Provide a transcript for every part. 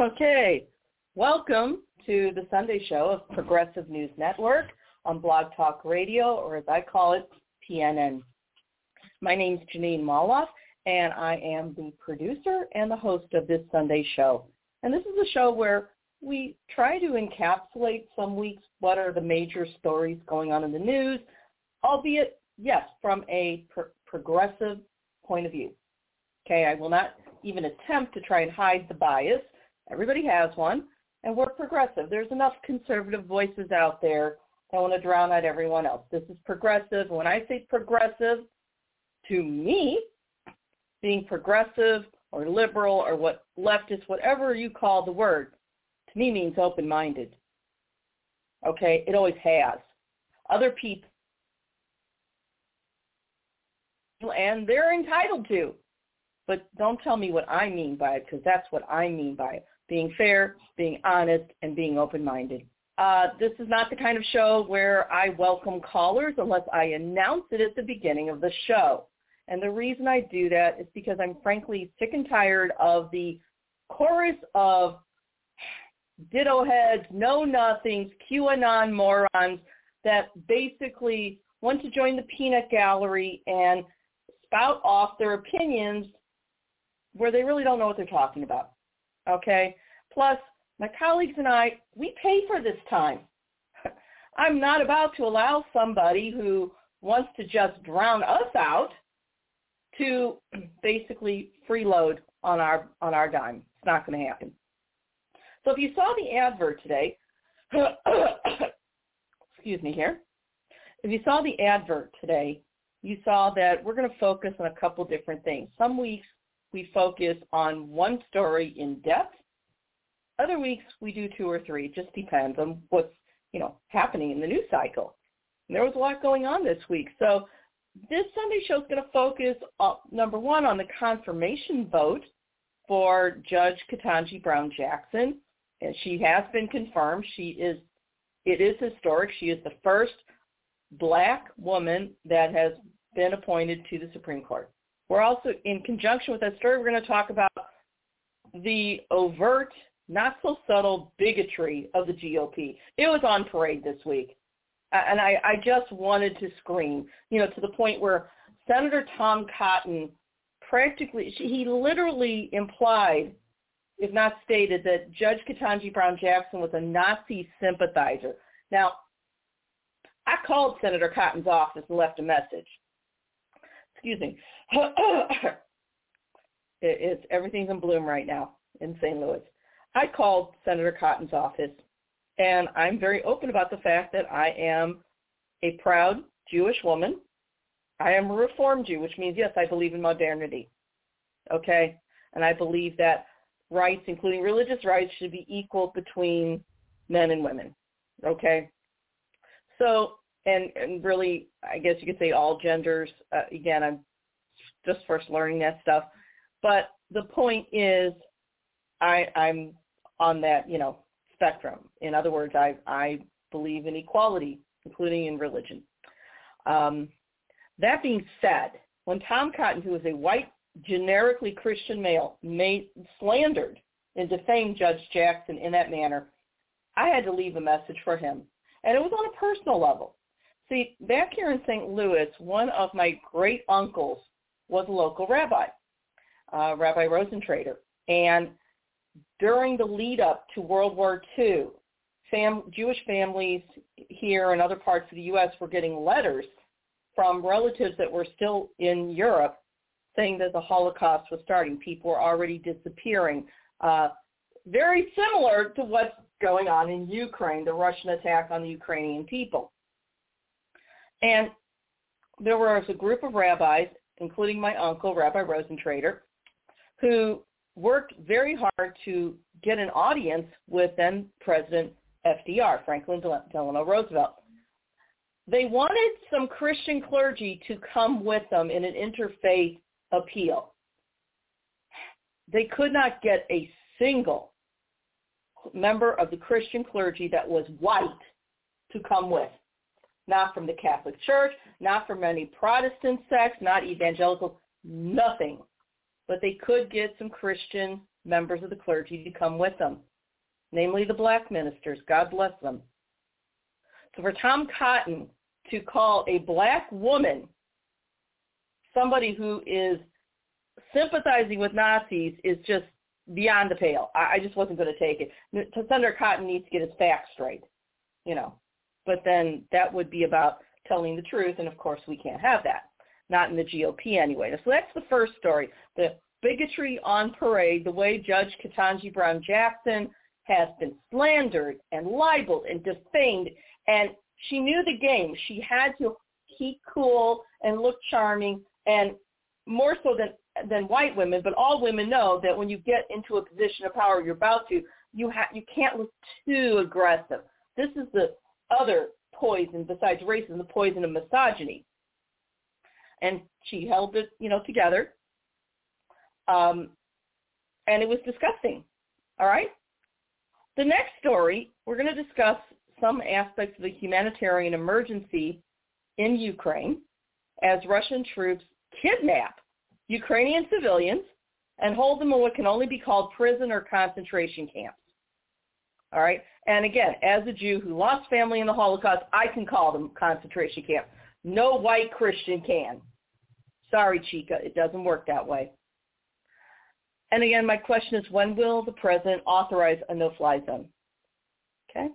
Okay, welcome to the Sunday show of Progressive News Network on Blog Talk Radio, or as I call it, PNN. My name is Jeanine Molloff, and I am the producer and the host of this Sunday show. And this is a show where we try to encapsulate some weeks what are the major stories going on in the news, albeit, yes, from a pr- progressive point of view. Okay, I will not even attempt to try and hide the bias. Everybody has one, and we're progressive. There's enough conservative voices out there that want to drown out everyone else. This is progressive. When I say progressive, to me, being progressive or liberal or what leftist, whatever you call the word, to me means open-minded. Okay, it always has. Other people, and they're entitled to, but don't tell me what I mean by it because that's what I mean by it. Being fair, being honest, and being open-minded. Uh, this is not the kind of show where I welcome callers unless I announce it at the beginning of the show. And the reason I do that is because I'm frankly sick and tired of the chorus of ditto heads, know nothings, QAnon morons that basically want to join the peanut gallery and spout off their opinions where they really don't know what they're talking about. Okay? Plus, my colleagues and I, we pay for this time. I'm not about to allow somebody who wants to just drown us out to basically freeload on our on our dime. It's not going to happen. So if you saw the advert today, excuse me here, if you saw the advert today, you saw that we're going to focus on a couple different things. Some weeks we focus on one story in depth. Other weeks we do two or three. It just depends on what's you know happening in the news cycle. And there was a lot going on this week, so this Sunday show is going to focus, uh, number one, on the confirmation vote for Judge Ketanji Brown Jackson. And she has been confirmed. She is, it is historic. She is the first black woman that has been appointed to the Supreme Court. We're also, in conjunction with that story, we're going to talk about the overt, not so subtle bigotry of the GOP. It was on parade this week and I, I just wanted to scream, you know, to the point where Senator Tom Cotton practically, he literally implied, if not stated, that Judge Ketanji Brown Jackson was a Nazi sympathizer. Now, I called Senator Cotton's office and left a message. Excuse me. it, it's everything's in bloom right now in St. Louis. I called Senator Cotton's office and I'm very open about the fact that I am a proud Jewish woman. I am a Reformed Jew, which means, yes, I believe in modernity. Okay? And I believe that rights, including religious rights, should be equal between men and women. Okay? So, and, and really, I guess you could say all genders. Uh, again, I'm just first learning that stuff. But the point is, I, I'm on that, you know, spectrum. In other words, I, I believe in equality, including in religion. Um, that being said, when Tom Cotton, who is a white, generically Christian male, made, slandered and defamed Judge Jackson in that manner, I had to leave a message for him. And it was on a personal level. See, back here in St. Louis, one of my great uncles was a local rabbi, uh, Rabbi Rosentrader. And during the lead up to World War II, fam- Jewish families here and other parts of the U.S. were getting letters from relatives that were still in Europe saying that the Holocaust was starting. People were already disappearing. Uh, very similar to what's going on in Ukraine, the Russian attack on the Ukrainian people. And there was a group of rabbis, including my uncle, Rabbi Rosentrader, who worked very hard to get an audience with then President FDR, Franklin Delano Roosevelt. They wanted some Christian clergy to come with them in an interfaith appeal. They could not get a single member of the Christian clergy that was white to come with. Not from the Catholic Church, not from any Protestant sects, not evangelical, nothing but they could get some Christian members of the clergy to come with them, namely the black ministers. God bless them. So for Tom Cotton to call a black woman somebody who is sympathizing with Nazis is just beyond the pale. I, just wasn't going to take it. Senator Cotton needs to get his facts straight, you know. But then that would be about telling the truth, and of course we can't have that. Not in the GOP anyway. So that's the first story. The bigotry on parade, the way Judge Ketanji Brown Jackson has been slandered and libeled and defamed, and she knew the game. She had to keep cool and look charming, and more so than than white women, but all women know that when you get into a position of power, you're about to, you ha- you can't look too aggressive. This is the other poison besides racism, the poison of misogyny. And she held it, you know, together. Um, and it was disgusting. All right. The next story, we're going to discuss some aspects of the humanitarian emergency in Ukraine as Russian troops kidnap Ukrainian civilians and hold them in what can only be called prison or concentration camps. All right? And again, as a Jew who lost family in the Holocaust, I can call them concentration camp. No white Christian can. Sorry, Chica, it doesn't work that way. And again, my question is, when will the president authorize a no-fly zone? Okay?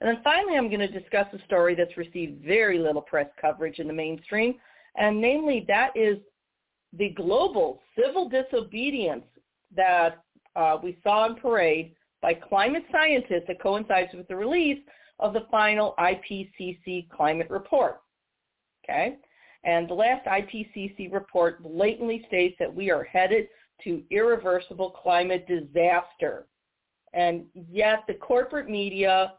And then finally, I'm going to discuss a story that's received very little press coverage in the mainstream, and namely that is the global civil disobedience that uh, we saw in parade by climate scientists that coincides with the release of the final IPCC climate report. Okay? And the last IPCC report blatantly states that we are headed to irreversible climate disaster. And yet the corporate media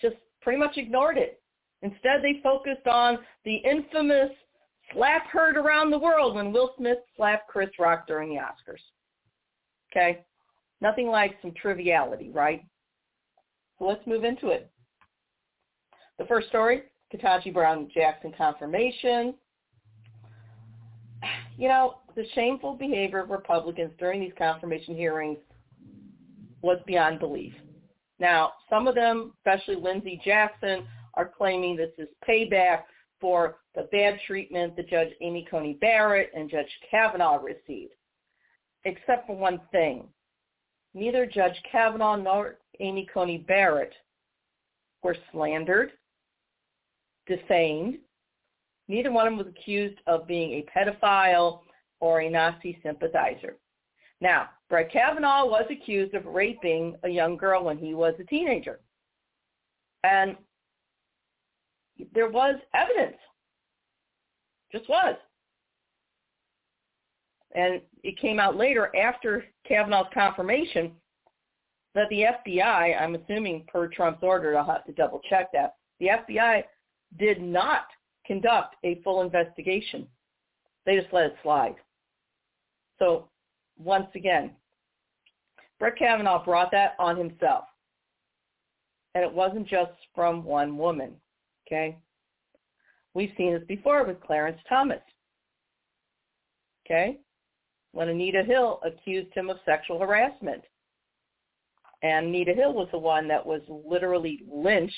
just pretty much ignored it. Instead, they focused on the infamous slap heard around the world when Will Smith slapped Chris Rock during the Oscars. Okay? Nothing like some triviality, right? So let's move into it. The first story, Ketanji Brown Jackson confirmation. You know, the shameful behavior of Republicans during these confirmation hearings was beyond belief. Now, some of them, especially Lindsey Jackson, are claiming this is payback for the bad treatment that Judge Amy Coney Barrett and Judge Kavanaugh received, except for one thing. Neither Judge Kavanaugh nor Amy Coney Barrett were slandered, defamed. Neither one of them was accused of being a pedophile or a Nazi sympathizer. Now, Brett Kavanaugh was accused of raping a young girl when he was a teenager. And there was evidence. Just was. And it came out later after Kavanaugh's confirmation that the FBI, I'm assuming per Trump's order, I'll have to double check that, the FBI did not conduct a full investigation. They just let it slide. So once again, Brett Kavanaugh brought that on himself. And it wasn't just from one woman. Okay? We've seen this before with Clarence Thomas. Okay? When Anita Hill accused him of sexual harassment. And Anita Hill was the one that was literally lynched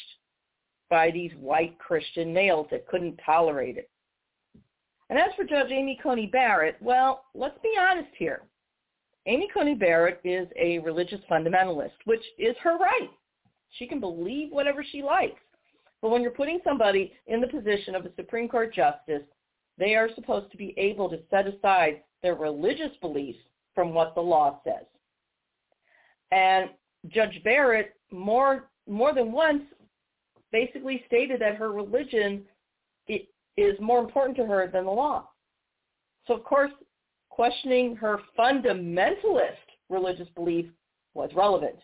by these white Christian males that couldn't tolerate it. And as for Judge Amy Coney Barrett, well, let's be honest here. Amy Coney Barrett is a religious fundamentalist, which is her right. She can believe whatever she likes. But when you're putting somebody in the position of a Supreme Court justice, they are supposed to be able to set aside their religious beliefs from what the law says. And Judge Barrett more more than once basically stated that her religion is more important to her than the law. So of course, questioning her fundamentalist religious belief was relevant.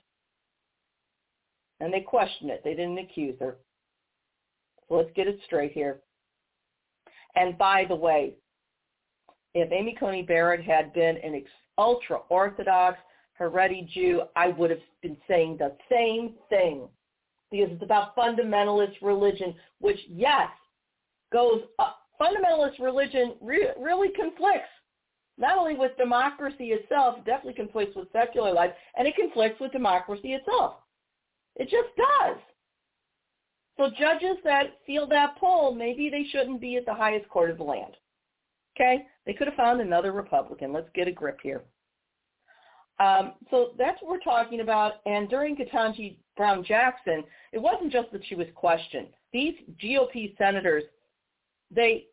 And they questioned it. They didn't accuse her. So let's get it straight here. And by the way, if Amy Coney Barrett had been an ultra-Orthodox Haredi Jew, I would have been saying the same thing because it's about fundamentalist religion, which, yes, goes up. Fundamentalist religion re- really conflicts not only with democracy itself, it definitely conflicts with secular life, and it conflicts with democracy itself. It just does. So judges that feel that pull, maybe they shouldn't be at the highest court of the land. Okay? They could have found another Republican. Let's get a grip here. Um, so that's what we're talking about. And during Ketanji Brown Jackson, it wasn't just that she was questioned. These GOP senators, they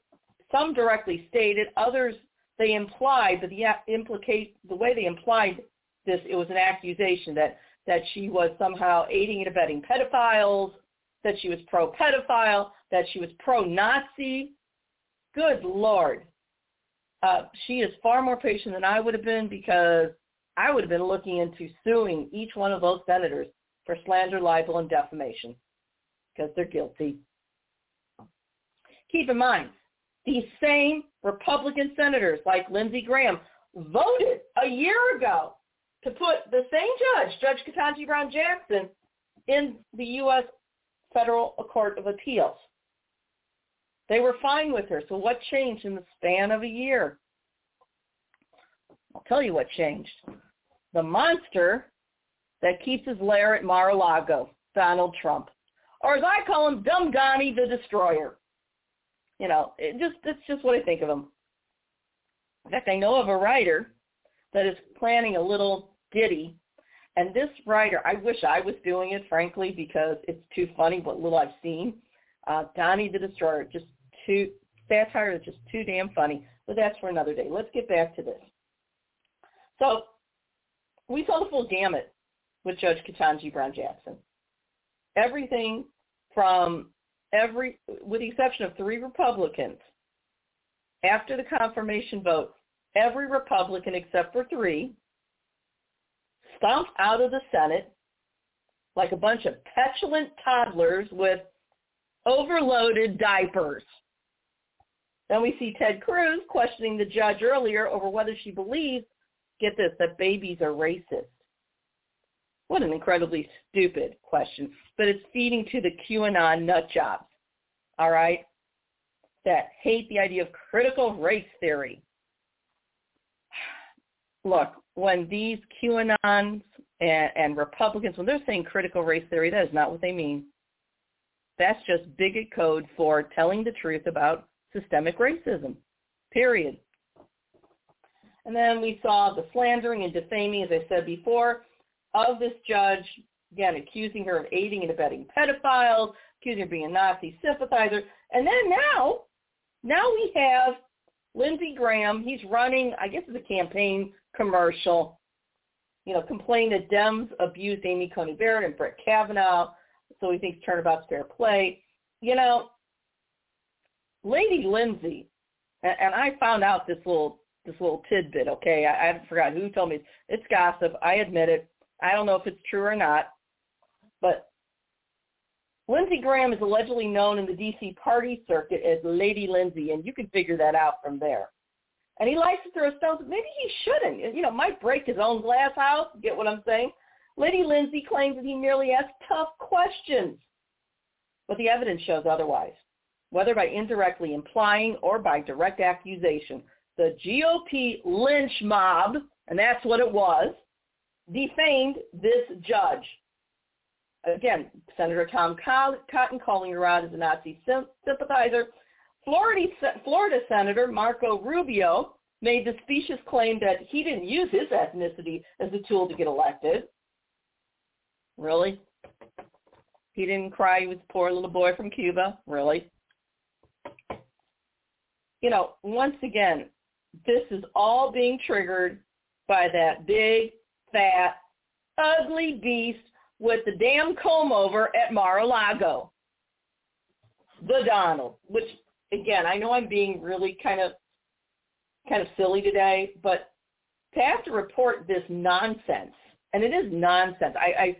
some directly stated, others they implied, but the implicate the way they implied this, it was an accusation that that she was somehow aiding and abetting pedophiles, that she was pro-pedophile, that she was pro-Nazi. Good Lord. Uh, she is far more patient than I would have been because I would have been looking into suing each one of those senators for slander, libel, and defamation because they're guilty. Keep in mind, these same Republican senators like Lindsey Graham voted a year ago to put the same judge, Judge Ketanji Brown Jackson, in the U.S. Federal Court of Appeals. They were fine with her. So what changed in the span of a year? I'll tell you what changed. The monster that keeps his lair at Mar-a-Lago, Donald Trump. Or as I call him, Dumb Donnie the Destroyer. You know, it just that's just what I think of him. In fact, I know of a writer that is planning a little ditty. And this writer, I wish I was doing it, frankly, because it's too funny what little I've seen. Uh, Donnie the Destroyer, just too, satire is just too damn funny. But that's for another day. Let's get back to this. So we saw the full gamut with Judge Ketanji Brown Jackson. Everything from every, with the exception of three Republicans, after the confirmation vote, every Republican except for three stomped out of the Senate like a bunch of petulant toddlers with overloaded diapers. Then we see Ted Cruz questioning the judge earlier over whether she believes, get this, that babies are racist. What an incredibly stupid question. But it's feeding to the QAnon nut jobs, all right, that hate the idea of critical race theory. Look, when these QAnons and, and Republicans, when they're saying critical race theory, that is not what they mean. That's just bigot code for telling the truth about systemic racism, period. And then we saw the slandering and defaming, as I said before, of this judge, again, accusing her of aiding and abetting pedophiles, accusing her of being a Nazi sympathizer. And then now, now we have Lindsey Graham. He's running, I guess it's a campaign commercial, you know, complaining that Dems abused Amy Coney Barrett and Brett Kavanaugh, so he thinks turnabout's fair play. You know, Lady Lindsey, and, and I found out this little this little tidbit. Okay, I, I forgot who told me it's gossip. I admit it. I don't know if it's true or not, but Lindsey Graham is allegedly known in the D.C. party circuit as Lady Lindsey, and you can figure that out from there. And he likes to throw stones. Maybe he shouldn't. You know, might break his own glass house. Get what I'm saying? Lady Lindsey claims that he merely asks tough questions, but the evidence shows otherwise. Whether by indirectly implying or by direct accusation, the GOP lynch mob, and that's what it was, defamed this judge. Again, Senator Tom Cotton calling her out as a Nazi sympathizer. Florida, Florida Senator Marco Rubio made the specious claim that he didn't use his ethnicity as a tool to get elected. Really? He didn't cry he was a poor little boy from Cuba? Really? You know, once again, this is all being triggered by that big, fat, ugly beast with the damn comb over at Mar-a-Lago. The Donald, which again, I know I'm being really kind of kind of silly today, but to have to report this nonsense, and it is nonsense. I, I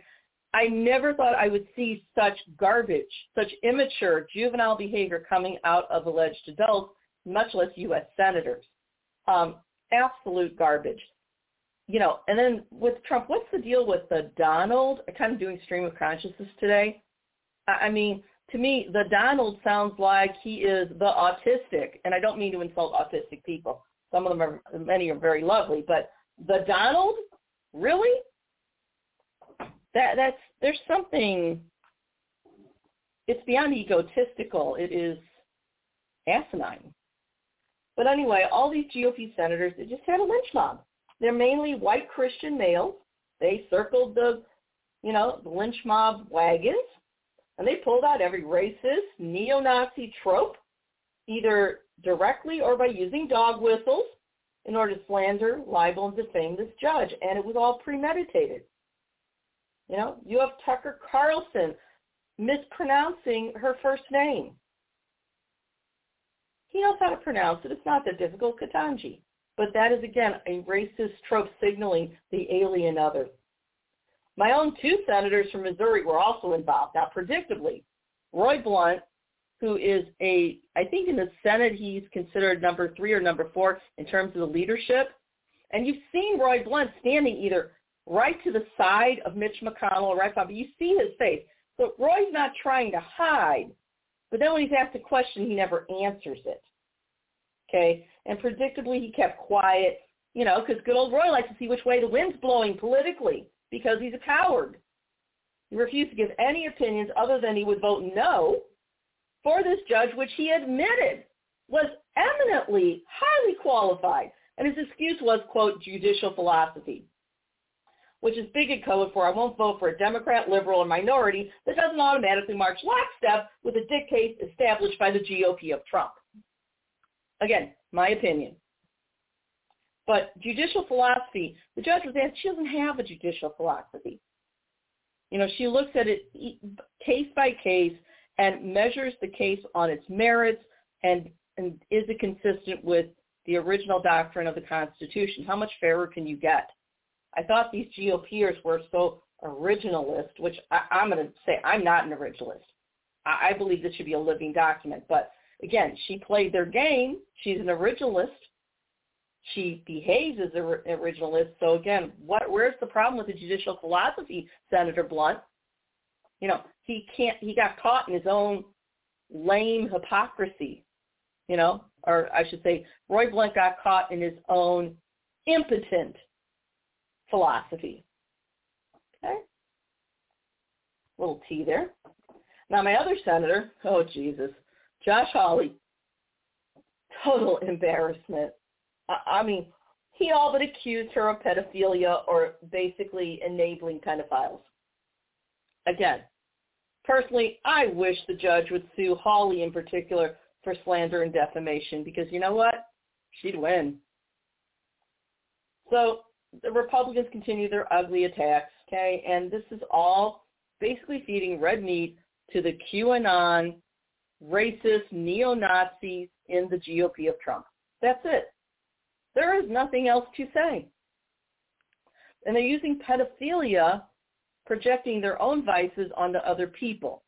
I never thought I would see such garbage, such immature juvenile behavior coming out of alleged adults, much less U.S. senators. Um, absolute garbage. You know, and then with Trump, what's the deal with the Donald? I'm kind of doing stream of consciousness today. I mean, to me, the Donald sounds like he is the autistic, and I don't mean to insult autistic people. Some of them are, many are very lovely, but the Donald, really? That that's there's something. It's beyond egotistical. It is asinine. But anyway, all these GOP senators, they just had a lynch mob. They're mainly white Christian males. They circled the, you know, the lynch mob wagons, and they pulled out every racist, neo-Nazi trope, either directly or by using dog whistles in order to slander, libel, and defame this judge. And it was all premeditated. You know, you have Tucker Carlson mispronouncing her first name. He knows how to pronounce it. It's not that difficult, Katanji. But that is, again, a racist trope signaling the alien other. My own two senators from Missouri were also involved. Now, predictably, Roy Blunt, who is a, I think in the Senate he's considered number three or number four in terms of the leadership. And you've seen Roy Blunt standing either right to the side of Mitch McConnell or right behind, you see his face. So Roy's not trying to hide. But then when he's asked a question, he never answers it. Okay? And predictably, he kept quiet, you know, because good old Roy likes to see which way the wind's blowing politically because he's a coward. He refused to give any opinions other than he would vote no for this judge, which he admitted was eminently, highly qualified. And his excuse was, quote, judicial philosophy, which is bigot code for I won't vote for a Democrat, liberal, or minority that doesn't automatically march lockstep with the dictates established by the GOP of Trump. Again, my opinion. But judicial philosophy, the judge was asked, she doesn't have a judicial philosophy. You know, she looks at it case by case and measures the case on its merits and, and is it consistent with the original doctrine of the Constitution? How much fairer can you get? I thought these GOPers were so originalist, which I, I'm going to say I'm not an originalist. I, I believe this should be a living document, but again, she played their game. She's an originalist. She behaves as an originalist. So again, what where's the problem with the judicial philosophy, Senator Blunt? You know, he can't. He got caught in his own lame hypocrisy. You know, or I should say, Roy Blunt got caught in his own impotent philosophy. Okay, little T there. Now my other senator, oh Jesus, Josh Hawley, total embarrassment. I, I mean, he all but accused her of pedophilia or basically enabling pedophiles. Again, personally, I wish the judge would sue Hawley in particular for slander and defamation because you know what? She'd win. So the Republicans continue their ugly attacks, okay? And this is all basically feeding red meat to the QAnon racist neo-Nazis in the GOP of Trump. That's it. There is nothing else to say. And they're using pedophilia, projecting their own vices onto other people.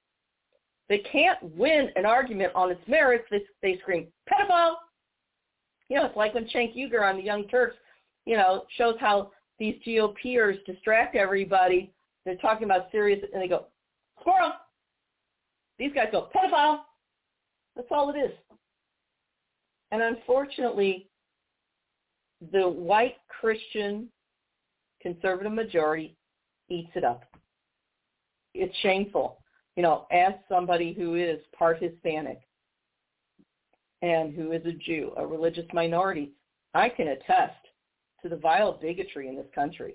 They can't win an argument on its merits. They, they scream, pedophile! You know, it's like when Cenk Uygur on the Young Turks, you know, shows how these GOPers distract everybody. They're talking about serious, and they go, squirrel! These guys go, pedophile! That's all it is. And unfortunately, the white Christian conservative majority eats it up. It's shameful. You know, ask somebody who is part Hispanic and who is a Jew, a religious minority. I can attest to the vile bigotry in this country.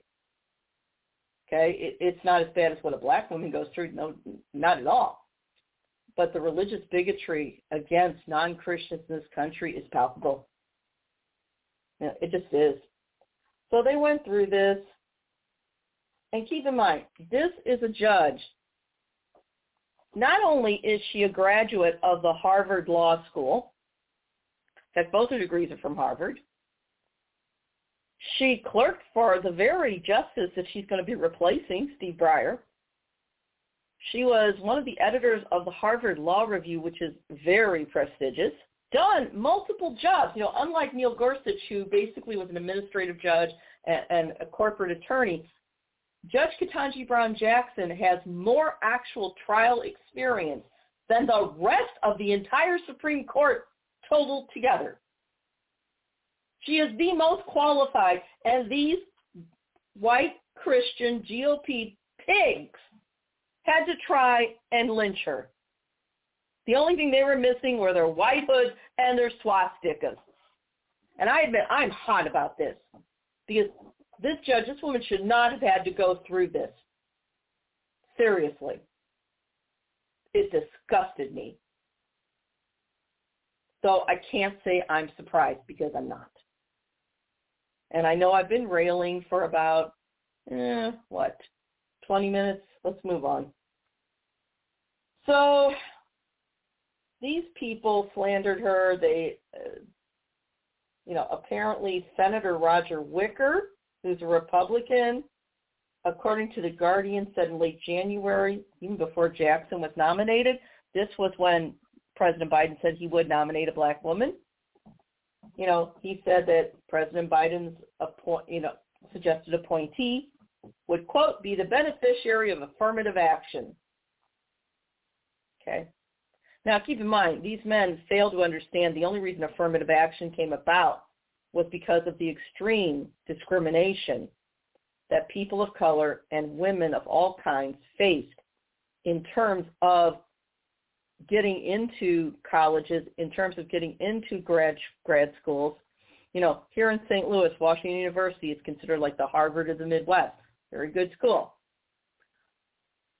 Okay, it, it's not as bad as what a black woman goes through. No, not at all but the religious bigotry against non-Christians in this country is palpable. It just is. So they went through this. And keep in mind, this is a judge. Not only is she a graduate of the Harvard Law School, that both her degrees are from Harvard, she clerked for the very justice that she's going to be replacing, Steve Breyer. She was one of the editors of the Harvard Law Review, which is very prestigious. Done multiple jobs. You know, unlike Neil Gorsuch, who basically was an administrative judge and, and a corporate attorney, Judge Ketanji Brown Jackson has more actual trial experience than the rest of the entire Supreme Court totaled together. She is the most qualified, and these white Christian GOP pigs had to try and lynch her. The only thing they were missing were their white hoods and their swastikas. And I admit I'm hot about this because this judge, this woman should not have had to go through this. Seriously. It disgusted me. So I can't say I'm surprised because I'm not. And I know I've been railing for about, eh, what, 20 minutes? Let's move on. So these people slandered her. They, uh, you know, apparently Senator Roger Wicker, who's a Republican, according to the Guardian, said in late January, even before Jackson was nominated, this was when President Biden said he would nominate a black woman. You know, he said that President Biden's appoint, you know, suggested appointee would quote be the beneficiary of affirmative action. Okay. Now keep in mind, these men fail to understand the only reason affirmative action came about was because of the extreme discrimination that people of color and women of all kinds faced in terms of getting into colleges, in terms of getting into grad grad schools. You know, here in St. Louis, Washington University is considered like the Harvard of the Midwest. Very good school.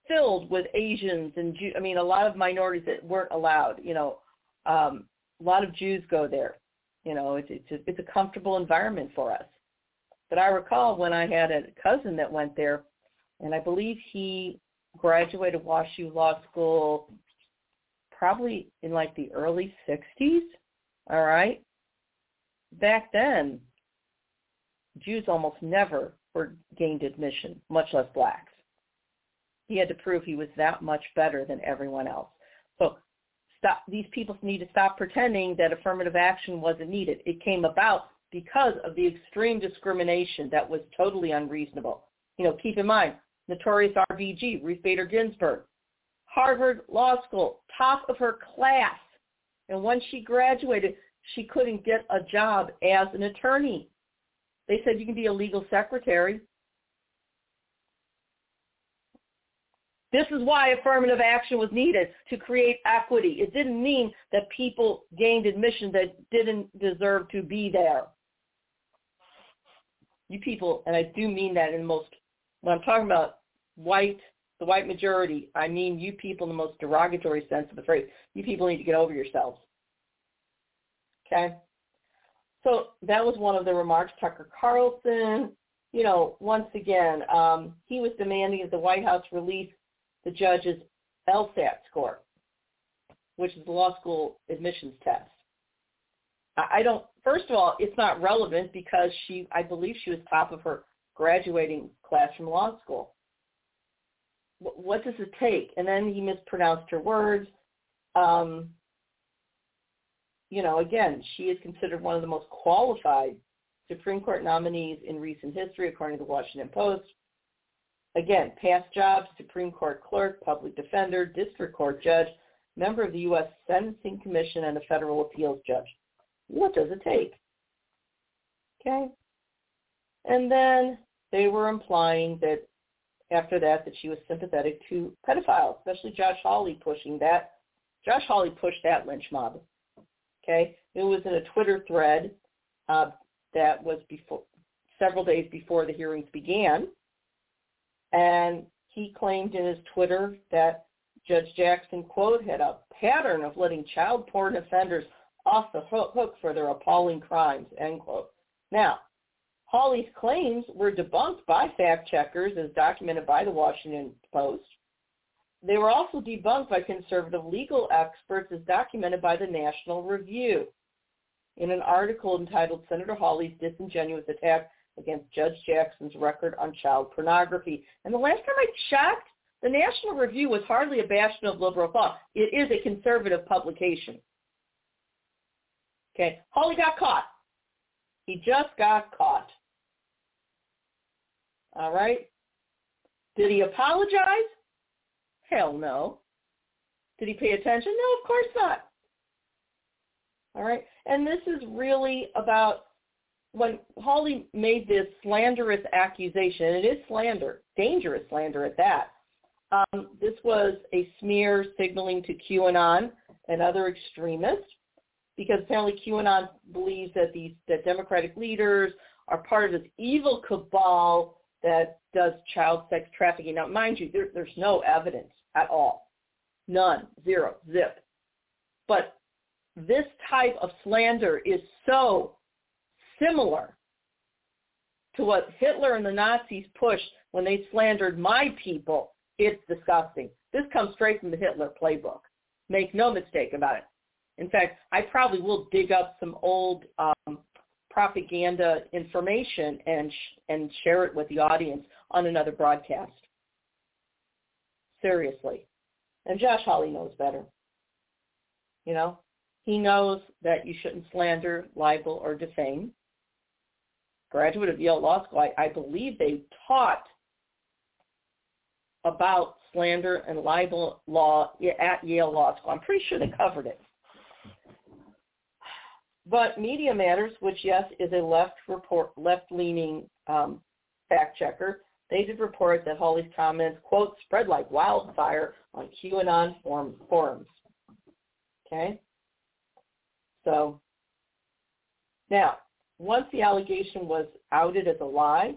Filled with Asians and Jew- I mean, a lot of minorities that weren't allowed. You know, um, a lot of Jews go there. You know, it's it's a, it's a comfortable environment for us. But I recall when I had a cousin that went there, and I believe he graduated WashU Law School probably in like the early 60s. All right. Back then, Jews almost never were gained admission, much less blacks. He had to prove he was that much better than everyone else. So stop, these people need to stop pretending that affirmative action wasn't needed. It came about because of the extreme discrimination that was totally unreasonable. You know, keep in mind, notorious RBG, Ruth Bader Ginsburg, Harvard Law School, top of her class. And when she graduated, she couldn't get a job as an attorney. They said you can be a legal secretary. This is why affirmative action was needed to create equity. It didn't mean that people gained admission that didn't deserve to be there. You people, and I do mean that in the most, when I'm talking about white the white majority, I mean you people in the most derogatory sense of the phrase. You people need to get over yourselves. Okay? So that was one of the remarks. Tucker Carlson, you know, once again, um, he was demanding that the White House release the judge's LSAT score, which is the law school admissions test. I don't, first of all, it's not relevant because she, I believe she was top of her graduating class from law school what does it take? And then he mispronounced her words. Um, you know, again, she is considered one of the most qualified Supreme Court nominees in recent history, according to the Washington Post. Again, past jobs, Supreme Court clerk, public defender, district court judge, member of the U.S. Sentencing Commission, and a federal appeals judge. What does it take? Okay. And then they were implying that after that that she was sympathetic to pedophiles, especially Josh Hawley pushing that. Josh Hawley pushed that lynch mob. Okay, it was in a Twitter thread uh, that was before several days before the hearings began, and he claimed in his Twitter that Judge Jackson quote had a pattern of letting child porn offenders off the hook for their appalling crimes end quote. Now, Hawley's claims were debunked by fact checkers as documented by the Washington Post. They were also debunked by conservative legal experts as documented by the National Review in an article entitled Senator Hawley's Disingenuous Attack Against Judge Jackson's Record on Child Pornography. And the last time I checked, the National Review was hardly a bastion of liberal thought. It is a conservative publication. Okay, Hawley got caught. He just got caught. All right? Did he apologize? Hell no. Did he pay attention? No, of course not. All right? And this is really about when Hawley made this slanderous accusation, it is slander, dangerous slander at that. Um, this was a smear signaling to QAnon and other extremists, because apparently QAnon believes that these that Democratic leaders are part of this evil cabal that does child sex trafficking. Now, mind you, there, there's no evidence at all, none, zero, zip. But this type of slander is so similar to what Hitler and the Nazis pushed when they slandered my people. It's disgusting. This comes straight from the Hitler playbook. Make no mistake about it. In fact, I probably will dig up some old um, propaganda information and sh- and share it with the audience on another broadcast. Seriously. And Josh Hawley knows better. You know, he knows that you shouldn't slander, libel, or defame. Graduate of Yale Law School, I, I believe they taught about slander and libel law at Yale Law School. I'm pretty sure they covered it. But Media Matters, which yes is a left report, left-leaning um, fact checker, they did report that Hawley's comments, quote, spread like wildfire on QAnon forum, forums. Okay? So now, once the allegation was outed as a lie,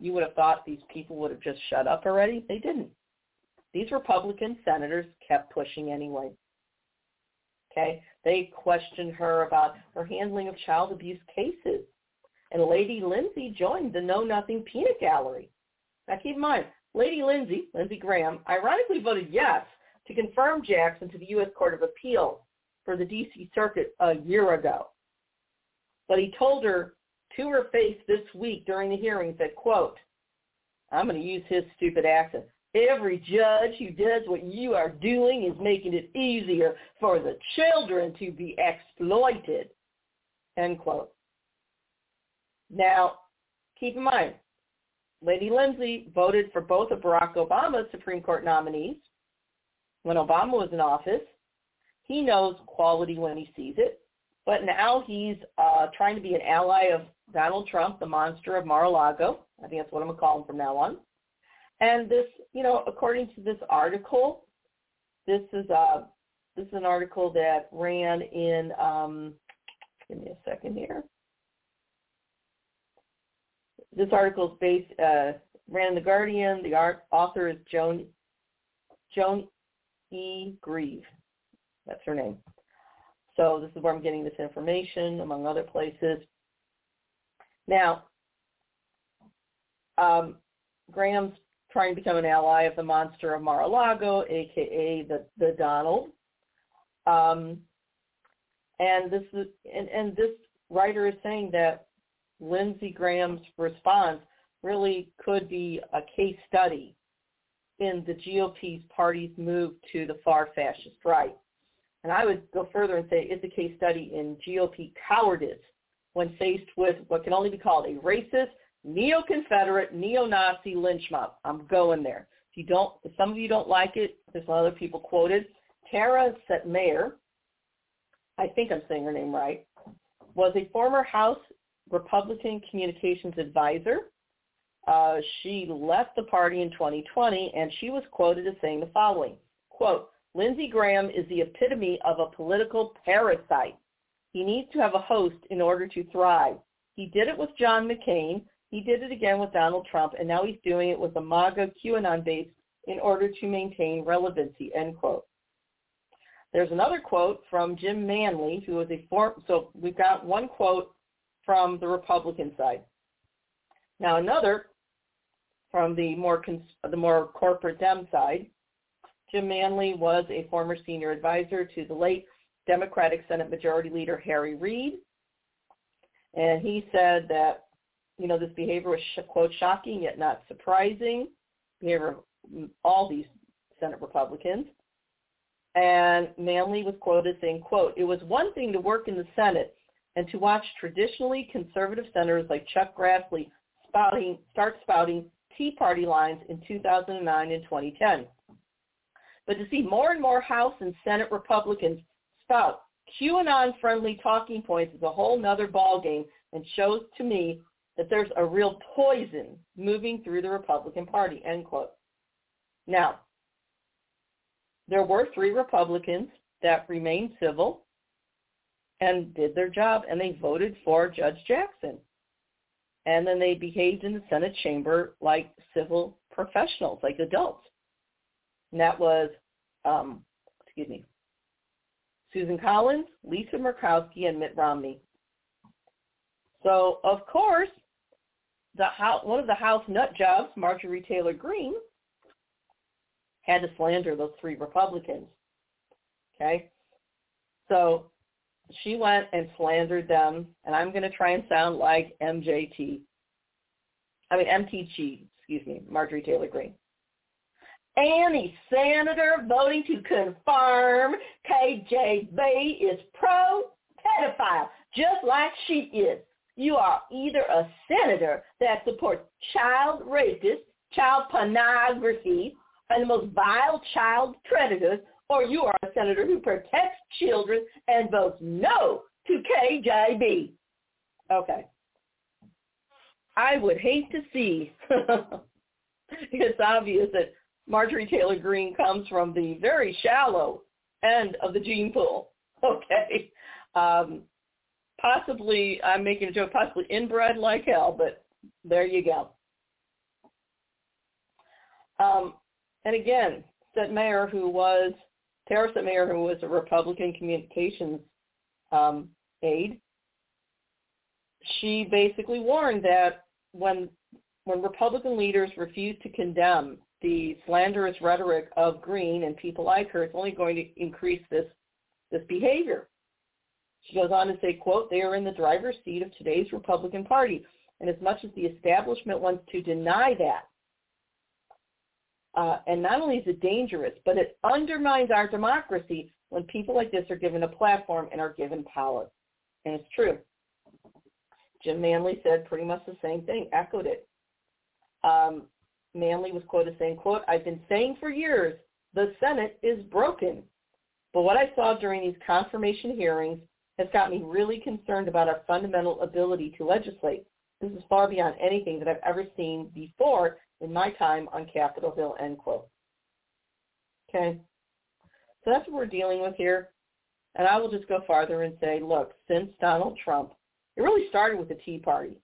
you would have thought these people would have just shut up already. They didn't. These Republican senators kept pushing anyway. Okay? They questioned her about her handling of child abuse cases. And Lady Lindsey joined the Know Nothing Peanut Gallery. Now keep in mind, Lady Lindsey, Lindsey Graham, ironically voted yes to confirm Jackson to the U.S. Court of Appeals for the D.C. Circuit a year ago. But he told her to her face this week during the hearings that, quote, I'm going to use his stupid accent. Every judge who does what you are doing is making it easier for the children to be exploited, end quote. Now, keep in mind, Lady Lindsey voted for both of Barack Obama's Supreme Court nominees when Obama was in office. He knows quality when he sees it, but now he's uh, trying to be an ally of Donald Trump, the monster of Mar-a-Lago. I think that's what I'm going to call him from now on. And this, you know, according to this article, this is a uh, this is an article that ran in. Um, give me a second here. This article is based uh, ran in the Guardian. The art, author is Joan Joan E. Greve. That's her name. So this is where I'm getting this information, among other places. Now, um, Graham's trying to become an ally of the monster of Mar-a-Lago, aka the the Donald. Um, and this is and, and this writer is saying that Lindsey Graham's response really could be a case study in the GOP's party's move to the far fascist right. And I would go further and say it's a case study in GOP cowardice when faced with what can only be called a racist, neo-Confederate, neo-Nazi lynch mob. I'm going there. If you don't, if some of you don't like it, there's other people quoted. Tara Setmayer, I think I'm saying her name right, was a former House Republican communications advisor. Uh, she left the party in 2020, and she was quoted as saying the following, quote, Lindsey Graham is the epitome of a political parasite. He needs to have a host in order to thrive. He did it with John McCain. He did it again with Donald Trump, and now he's doing it with the MAGA QAnon base in order to maintain relevancy, end quote. There's another quote from Jim Manley, who was a former, so we've got one quote from the Republican side. Now another from the more cons- the more corporate Dem side. Jim Manley was a former senior advisor to the late Democratic Senate Majority Leader Harry Reid, and he said that you know this behavior was quote shocking yet not surprising behavior of all these Senate Republicans. And Manley was quoted saying, quote, it was one thing to work in the Senate and to watch traditionally conservative senators like Chuck Grassley spouting, start spouting Tea Party lines in 2009 and 2010. But to see more and more House and Senate Republicans spout QAnon-friendly talking points is a whole nother ballgame and shows to me that there's a real poison moving through the Republican Party, end quote. Now, there were three Republicans that remained civil and did their job, and they voted for Judge Jackson. And then they behaved in the Senate chamber like civil professionals, like adults. And that was, um, excuse me, Susan Collins, Lisa Murkowski, and Mitt Romney. So, of course, the house, one of the House nut jobs, Marjorie Taylor Greene, had to slander those three Republicans. Okay? So she went and slandered them, and I'm going to try and sound like MJT. I mean, MTG, excuse me, Marjorie Taylor Greene. Any senator voting to confirm KJB is pro-pedophile, just like she is. You are either a senator that supports child rapists, child pornography, and the most vile child predators, or you are a senator who protects children and votes no to KJB. Okay. I would hate to see. it's obvious that Marjorie Taylor Greene comes from the very shallow end of the gene pool. Okay. Um, possibly, I'm making a joke, possibly inbred like hell, but there you go. Um, and again, Setmayer, who was, Tara Mayer, who was a Republican communications um, aide, she basically warned that when when Republican leaders refuse to condemn the slanderous rhetoric of Greene and people like her, it's only going to increase this this behavior. She goes on to say, quote, they are in the driver's seat of today's Republican Party. And as much as the establishment wants to deny that, uh, and not only is it dangerous, but it undermines our democracy when people like this are given a platform and are given power. And it's true. Jim Manley said pretty much the same thing, echoed it. Um, Manley was quoted saying, quote, I've been saying for years, the Senate is broken. But what I saw during these confirmation hearings has got me really concerned about our fundamental ability to legislate. This is far beyond anything that I've ever seen before in my time on Capitol Hill, end quote. Okay? So that's what we're dealing with here. And I will just go farther and say, look, since Donald Trump, it really started with the Tea Party.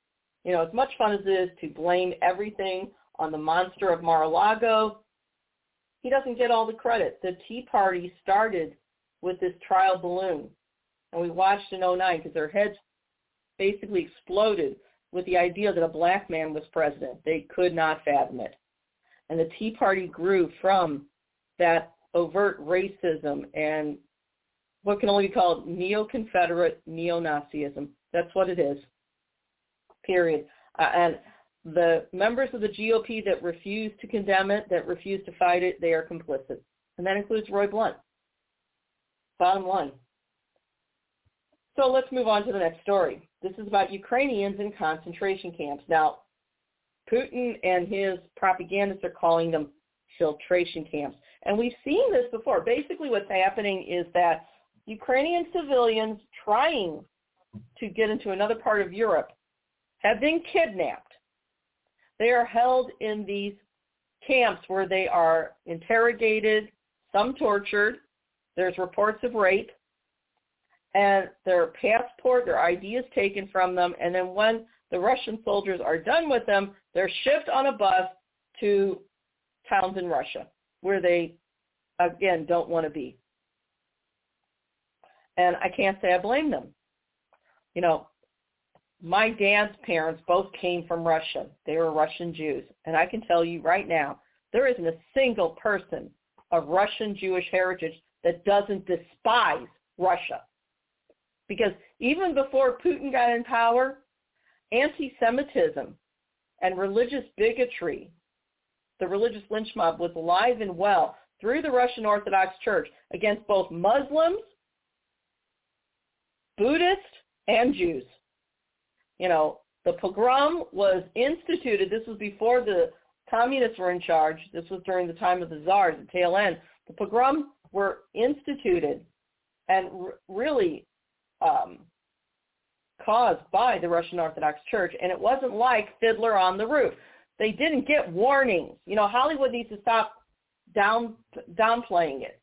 You know, as much fun as it is to blame everything on the monster of Mar-a-Lago, he doesn't get all the credit. The Tea Party started with this trial balloon. And we watched in 09 because their heads basically exploded with the idea that a black man was president. They could not fathom it. And the Tea Party grew from that overt racism and what can only be called neo-Confederate neo-Nazism. That's what it is. Period. Uh, and the members of the GOP that refuse to condemn it, that refuse to fight it, they are complicit. And that includes Roy Blunt. Bottom line. So let's move on to the next story. This is about Ukrainians in concentration camps. Now, Putin and his propagandists are calling them filtration camps. And we've seen this before. Basically what's happening is that Ukrainian civilians trying to get into another part of Europe have been kidnapped. They are held in these camps where they are interrogated, some tortured. There's reports of rape and their passport, their ID is taken from them, and then when the Russian soldiers are done with them, they're shipped on a bus to towns in Russia where they, again, don't want to be. And I can't say I blame them. You know, my dad's parents both came from Russia. They were Russian Jews. And I can tell you right now, there isn't a single person of Russian Jewish heritage that doesn't despise Russia. Because even before Putin got in power, anti-Semitism and religious bigotry, the religious lynch mob was alive and well through the Russian Orthodox Church against both Muslims, Buddhists, and Jews. You know, the pogrom was instituted. This was before the communists were in charge. This was during the time of the czars, the tail end. The pogroms were instituted and r- really um, caused by the Russian Orthodox Church, and it wasn't like Fiddler on the Roof. They didn't get warnings. You know, Hollywood needs to stop down downplaying it.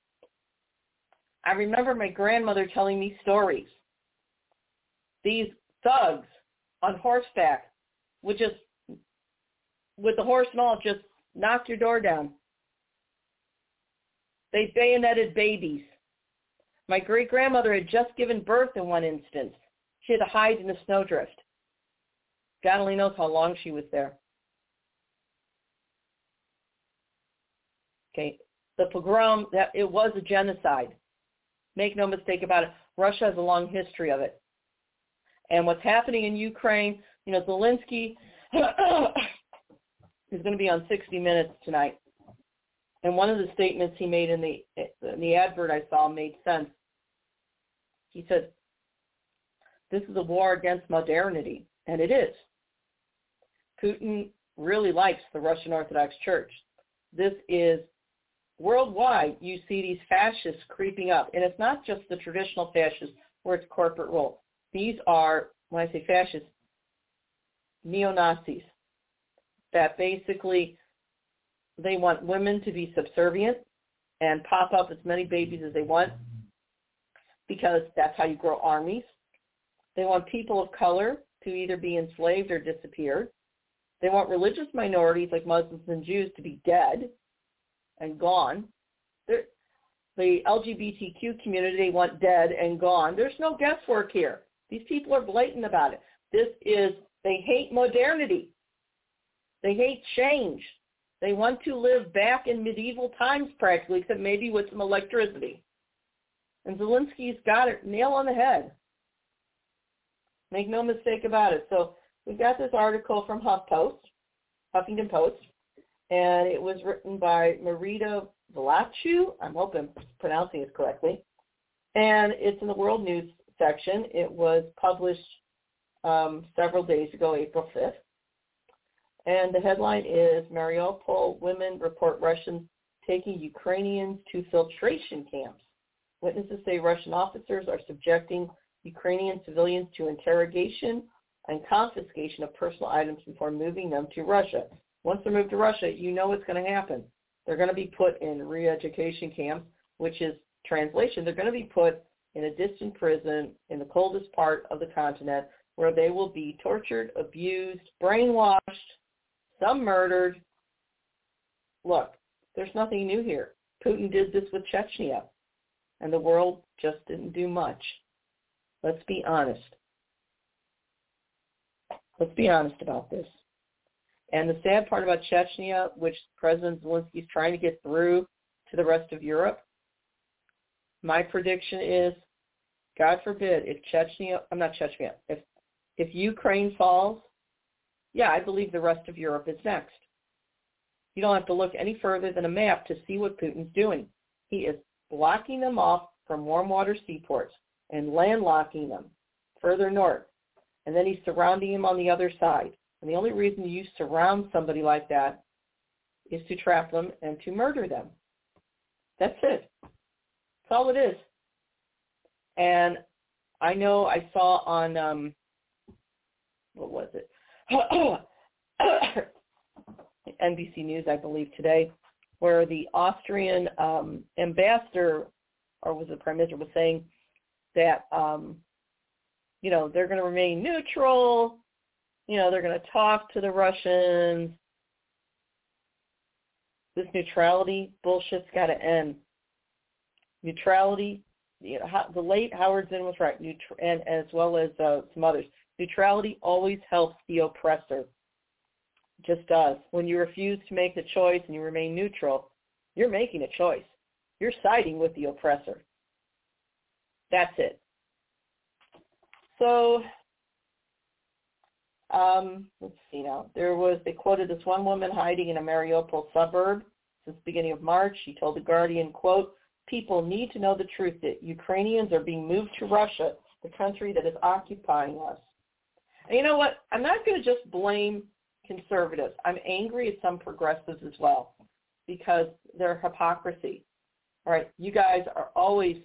I remember my grandmother telling me stories. These thugs on horseback would just, with the horse and all, just knock your door down. They bayoneted babies. My great grandmother had just given birth in one instance. She had to hide in a snowdrift. God only knows how long she was there. Okay, the pogrom that it was a genocide. Make no mistake about it. Russia has a long history of it. And what's happening in Ukraine, you know, Zelensky is going to be on 60 Minutes tonight. And one of the statements he made in the in the advert I saw made sense. He said, "This is a war against modernity," and it is. Putin really likes the Russian Orthodox Church. This is worldwide. You see these fascists creeping up, and it's not just the traditional fascists where it's corporate rule. These are, when I say fascists, neo-Nazis that basically they want women to be subservient and pop up as many babies as they want because that's how you grow armies. They want people of color to either be enslaved or disappear. They want religious minorities like Muslims and Jews to be dead and gone. They're, the LGBTQ community want dead and gone. There's no guesswork here. These people are blatant about it. This is, they hate modernity. They hate change. They want to live back in medieval times practically, except maybe with some electricity. And Zelensky's got it nail on the head. Make no mistake about it. So we've got this article from HuffPost, Huffington Post, and it was written by Marita Vlachou. I'm hoping I'm pronouncing it correctly. And it's in the World News section. It was published um, several days ago, April 5th. And the headline is Mariupol women report Russians taking Ukrainians to filtration camps. Witnesses say Russian officers are subjecting Ukrainian civilians to interrogation and confiscation of personal items before moving them to Russia. Once they're moved to Russia, you know what's going to happen. They're going to be put in re-education camps, which is translation. They're going to be put in a distant prison in the coldest part of the continent where they will be tortured, abused, brainwashed, some murdered. Look, there's nothing new here. Putin did this with Chechnya, and the world just didn't do much. Let's be honest. Let's be honest about this. And the sad part about Chechnya, which President Zelensky is trying to get through to the rest of Europe, my prediction is, God forbid, if Chechnya, I'm not Chechnya, if if Ukraine falls, yeah, I believe the rest of Europe is next. You don't have to look any further than a map to see what Putin's doing. He is blocking them off from warm water seaports and landlocking them further north. And then he's surrounding them on the other side. And the only reason you surround somebody like that is to trap them and to murder them. That's it. That's all it is. And I know I saw on um what was it? NBC News, I believe, today, where the Austrian um, ambassador, or was the prime minister, was saying that um, you know they're going to remain neutral. You know they're going to talk to the Russians. This neutrality bullshit's got to end. Neutrality, you know, the late Howard Zinn was right, neutral, and as well as uh, some others. Neutrality always helps the oppressor. It just does. When you refuse to make the choice and you remain neutral, you're making a choice. You're siding with the oppressor. That's it. So um, let's see now. There was they quoted this one woman hiding in a Mariupol suburb since the beginning of March. She told the Guardian, quote, people need to know the truth that Ukrainians are being moved to Russia, the country that is occupying us. And you know what? I'm not going to just blame conservatives. I'm angry at some progressives as well because their hypocrisy. All right, you guys are always,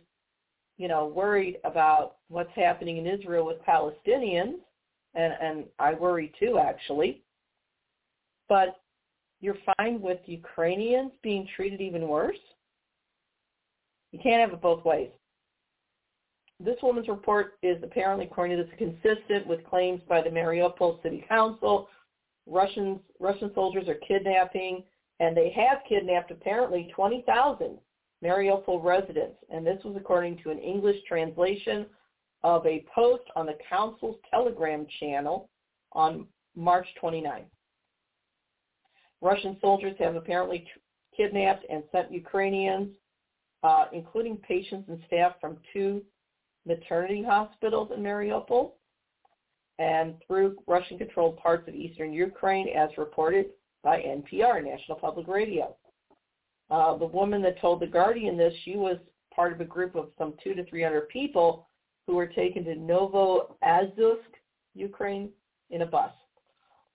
you know, worried about what's happening in Israel with Palestinians, and, and I worry too, actually. But you're fine with Ukrainians being treated even worse? You can't have it both ways. This woman's report is apparently, according to this, consistent with claims by the Mariupol City Council. Russians, Russian soldiers are kidnapping, and they have kidnapped apparently 20,000 Mariupol residents. And this was according to an English translation of a post on the council's Telegram channel on March 29. Russian soldiers have apparently kidnapped and sent Ukrainians, uh, including patients and staff from two maternity hospitals in Mariupol and through Russian-controlled parts of eastern Ukraine, as reported by NPR, National Public Radio. Uh, the woman that told The Guardian this, she was part of a group of some two to 300 people who were taken to Novoazovsk, Ukraine, in a bus.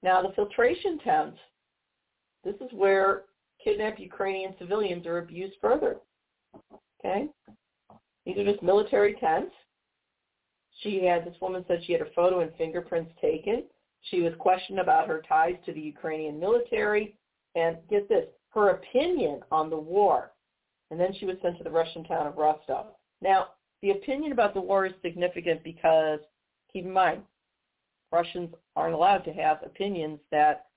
Now, the filtration tents, this is where kidnapped Ukrainian civilians are abused further. Okay? These are just military tents. She had, this woman said she had her photo and fingerprints taken. She was questioned about her ties to the Ukrainian military. And get this, her opinion on the war. And then she was sent to the Russian town of Rostov. Now, the opinion about the war is significant because, keep in mind, Russians aren't allowed to have opinions that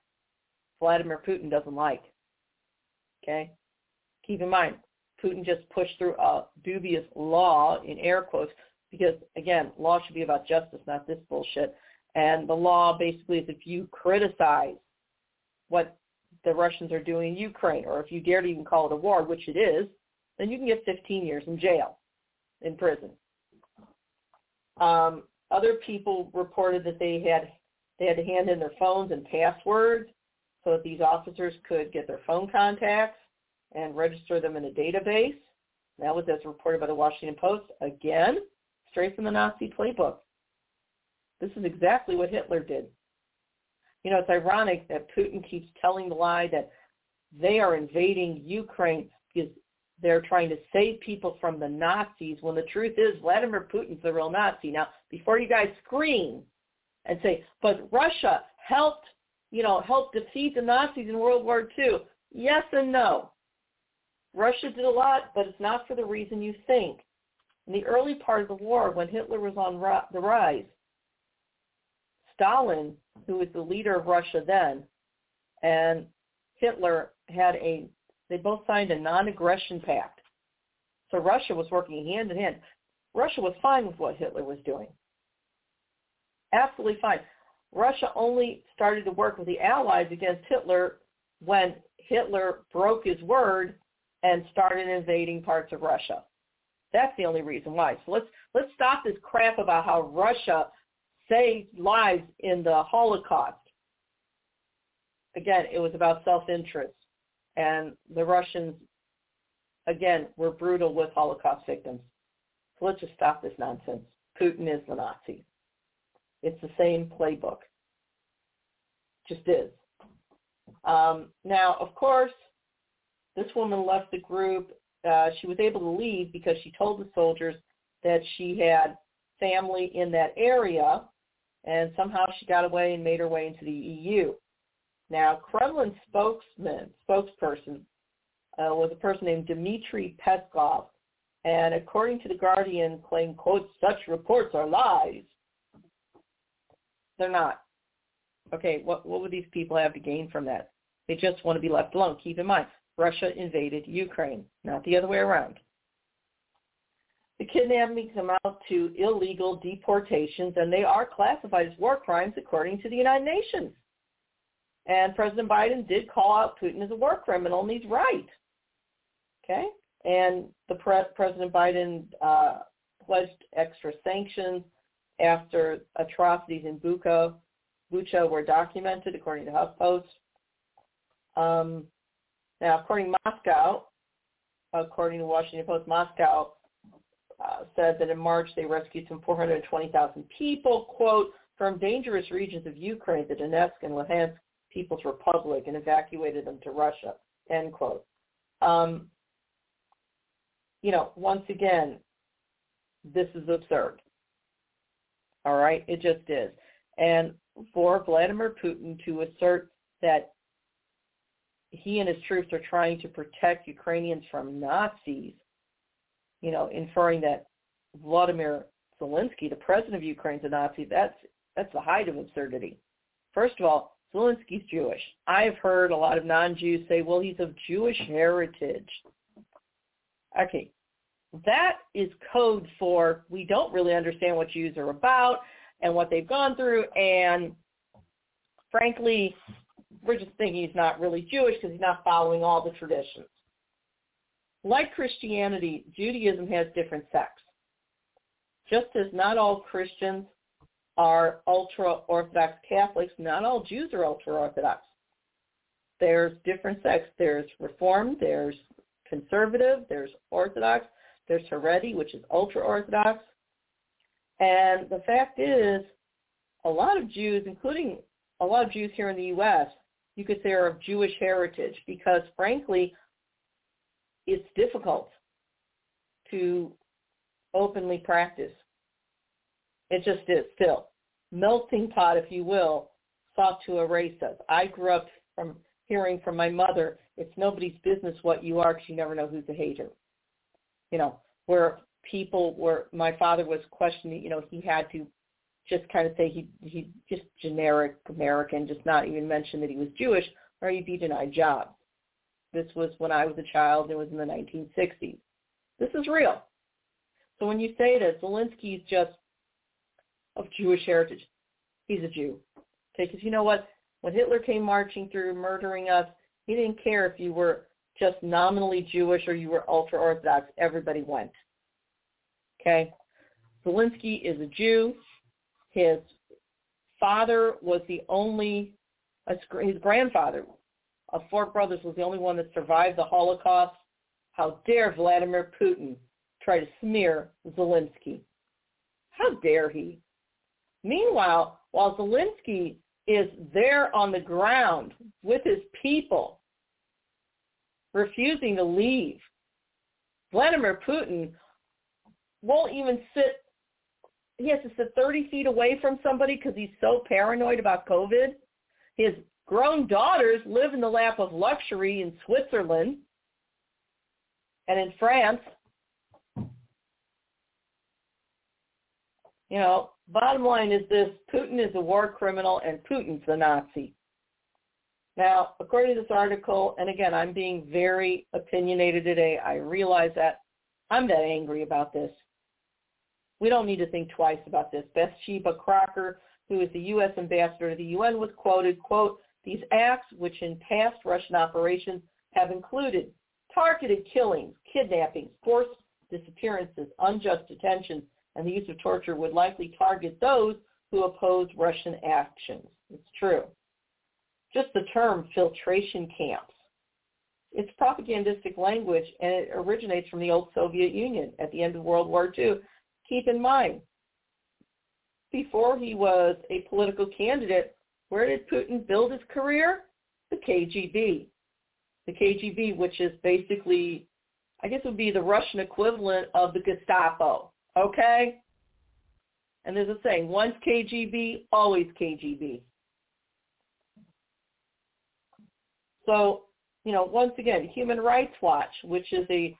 Vladimir Putin doesn't like. Okay? Keep in mind, Putin just pushed through a dubious law, in air quotes, because, again, law should be about justice, not this bullshit. And the law basically is if you criticize what the Russians are doing in Ukraine, or if you dare to even call it a war, which it is, then you can get 15 years in jail, in prison. Um, other people reported that they had they had to hand in their phones and passwords so that these officers could get their phone contacts and register them in a database. That was as reported by the Washington Post. Again, straight from the Nazi playbook. This is exactly what Hitler did. You know, it's ironic that Putin keeps telling the lie that they are invading Ukraine because they're trying to save people from the Nazis when the truth is Vladimir Putin's the real Nazi. Now, before you guys scream and say, but Russia helped, you know, helped defeat the Nazis in World War II. Yes and no. Russia did a lot, but it's not for the reason you think. In the early part of the war, when Hitler was on the rise, Stalin, who was the leader of Russia then, and Hitler had a, they both signed a non-aggression pact. So Russia was working hand in hand. Russia was fine with what Hitler was doing. Absolutely fine. Russia only started to work with the Allies against Hitler when Hitler broke his word and started invading parts of Russia. That's the only reason why. So let's let's stop this crap about how Russia saved lives in the Holocaust. Again, it was about self-interest. And the Russians, again, were brutal with Holocaust victims. So let's just stop this nonsense. Putin is the Nazi. It's the same playbook. Just is. Um, now, of course, this woman left the group. Uh, she was able to leave because she told the soldiers that she had family in that area and somehow she got away and made her way into the EU. Now, Kremlin spokesman, spokesperson uh, was a person named Dmitry Peskov, and according to The Guardian, claimed, quote, such reports are lies. They're not. Okay, what, what would these people have to gain from that? They just want to be left alone. Keep in mind, Russia invaded Ukraine, not the other way around. The kidnappings amount to illegal deportations, and they are classified as war crimes according to the United Nations. And President Biden did call out Putin as a war criminal, and he's right. Okay? And the pre- President Biden uh, pledged extra sanctions after atrocities in Bucha, Bucha were documented, according to HuffPost. Um, now, according to Moscow, according to Washington Post, Moscow uh, said that in March they rescued some 420,000 people, quote, from dangerous regions of Ukraine, the Donetsk and Luhansk People's Republic, and evacuated them to Russia, end quote. Um, you know, once again, This is absurd. All right, it just is. And for Vladimir Putin to assert that he and his troops are trying to protect Ukrainians from Nazis, you know, inferring that Vladimir Zelensky, the president of Ukraine, is a Nazi, that's that's the height of absurdity. First of all, Zelensky's Jewish. I've heard a lot of non-Jews say, well, he's of Jewish heritage. Okay, that is code for we don't really understand what Jews are about and what they've gone through, and frankly, we're just thinking he's not really Jewish because he's not following all the traditions. Like Christianity, Judaism has different sects. Just as not all Christians are ultra-Orthodox Catholics, not all Jews are ultra-Orthodox. There's different sects. There's Reformed, there's Conservative, there's Orthodox, there's Haredi, which is ultra-Orthodox. And the fact is, a lot of Jews, including a lot of Jews here in the U.S., you could say are of Jewish heritage because, frankly, it's difficult to openly practice. It just is still. Melting pot, if you will, sought to erase us. I grew up from hearing from my mother, it's nobody's business what you are because you never know who's a hater. You know, where people were, my father was questioning, you know, he had to just kind of say he he just generic American, just not even mention that he was Jewish, or he'd be denied jobs. This was when I was a child. It was in the 1960s. This is real. So when you say that Zelensky's just of Jewish heritage, he's a Jew. Okay, because you know what? When Hitler came marching through, murdering us, he didn't care if you were just nominally Jewish or you were ultra-Orthodox. Everybody went. Okay? Zelensky is a Jew. His father was the only, his grandfather of four brothers was the only one that survived the Holocaust. How dare Vladimir Putin try to smear Zelensky? How dare he? Meanwhile, while Zelensky is there on the ground with his people, refusing to leave, Vladimir Putin won't even sit he has to sit 30 feet away from somebody because he's so paranoid about COVID. His grown daughters live in the lap of luxury in Switzerland and in France. You know, bottom line is this, Putin is a war criminal and Putin's a Nazi. Now, according to this article, and again, I'm being very opinionated today. I realize that I'm that angry about this. We don't need to think twice about this. Bathsheba Crocker, who is the U.S. ambassador to the UN, was quoted, quote, these acts, which in past Russian operations have included targeted killings, kidnappings, forced disappearances, unjust detentions, and the use of torture would likely target those who oppose Russian actions. It's true. Just the term filtration camps. It's propagandistic language, and it originates from the old Soviet Union at the end of World War II keep in mind, before he was a political candidate, where did Putin build his career? The KGB. The KGB, which is basically, I guess it would be the Russian equivalent of the Gestapo. Okay? And there's a saying, once KGB, always KGB. So, you know, once again, Human Rights Watch, which is a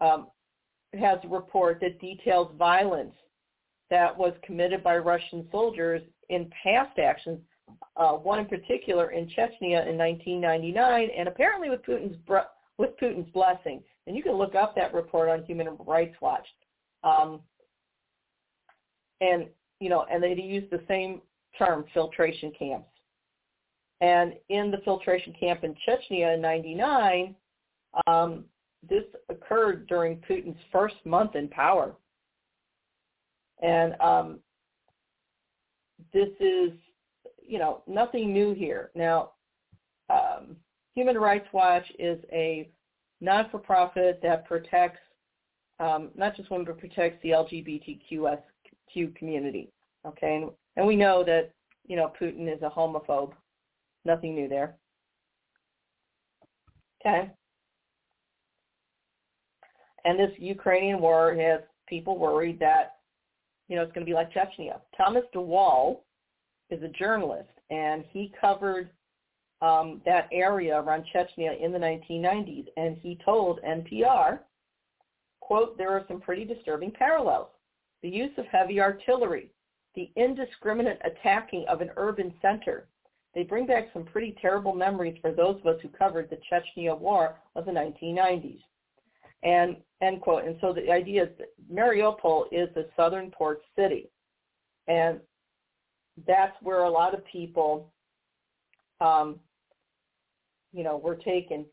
um, has a report that details violence that was committed by Russian soldiers in past actions, uh, one in particular in Chechnya in 1999, and apparently with Putin's with Putin's blessing. And you can look up that report on Human Rights Watch. Um, and you know, and they use the same term, filtration camps. And in the filtration camp in Chechnya in '99, um, this occurred during Putin's first month in power. And um, this is, you know, nothing new here. Now, um, Human Rights Watch is a non-for-profit that protects um, not just women, but protects the LGBTQ community. Okay, and, and we know that you know Putin is a homophobe. Nothing new there. Okay. And this Ukrainian war has people worried that, you know, it's going to be like Chechnya. Thomas de Waal is a journalist, and he covered um, that area around Chechnya in the 1990s, and he told NPR, quote, there are some pretty disturbing parallels. The use of heavy artillery, the indiscriminate attacking of an urban center. They bring back some pretty terrible memories for those of us who covered the Chechnya War of the 1990s. And end quote. And so the idea is that Mariupol is a southern port city. And that's where a lot of people, um, you know, were taken.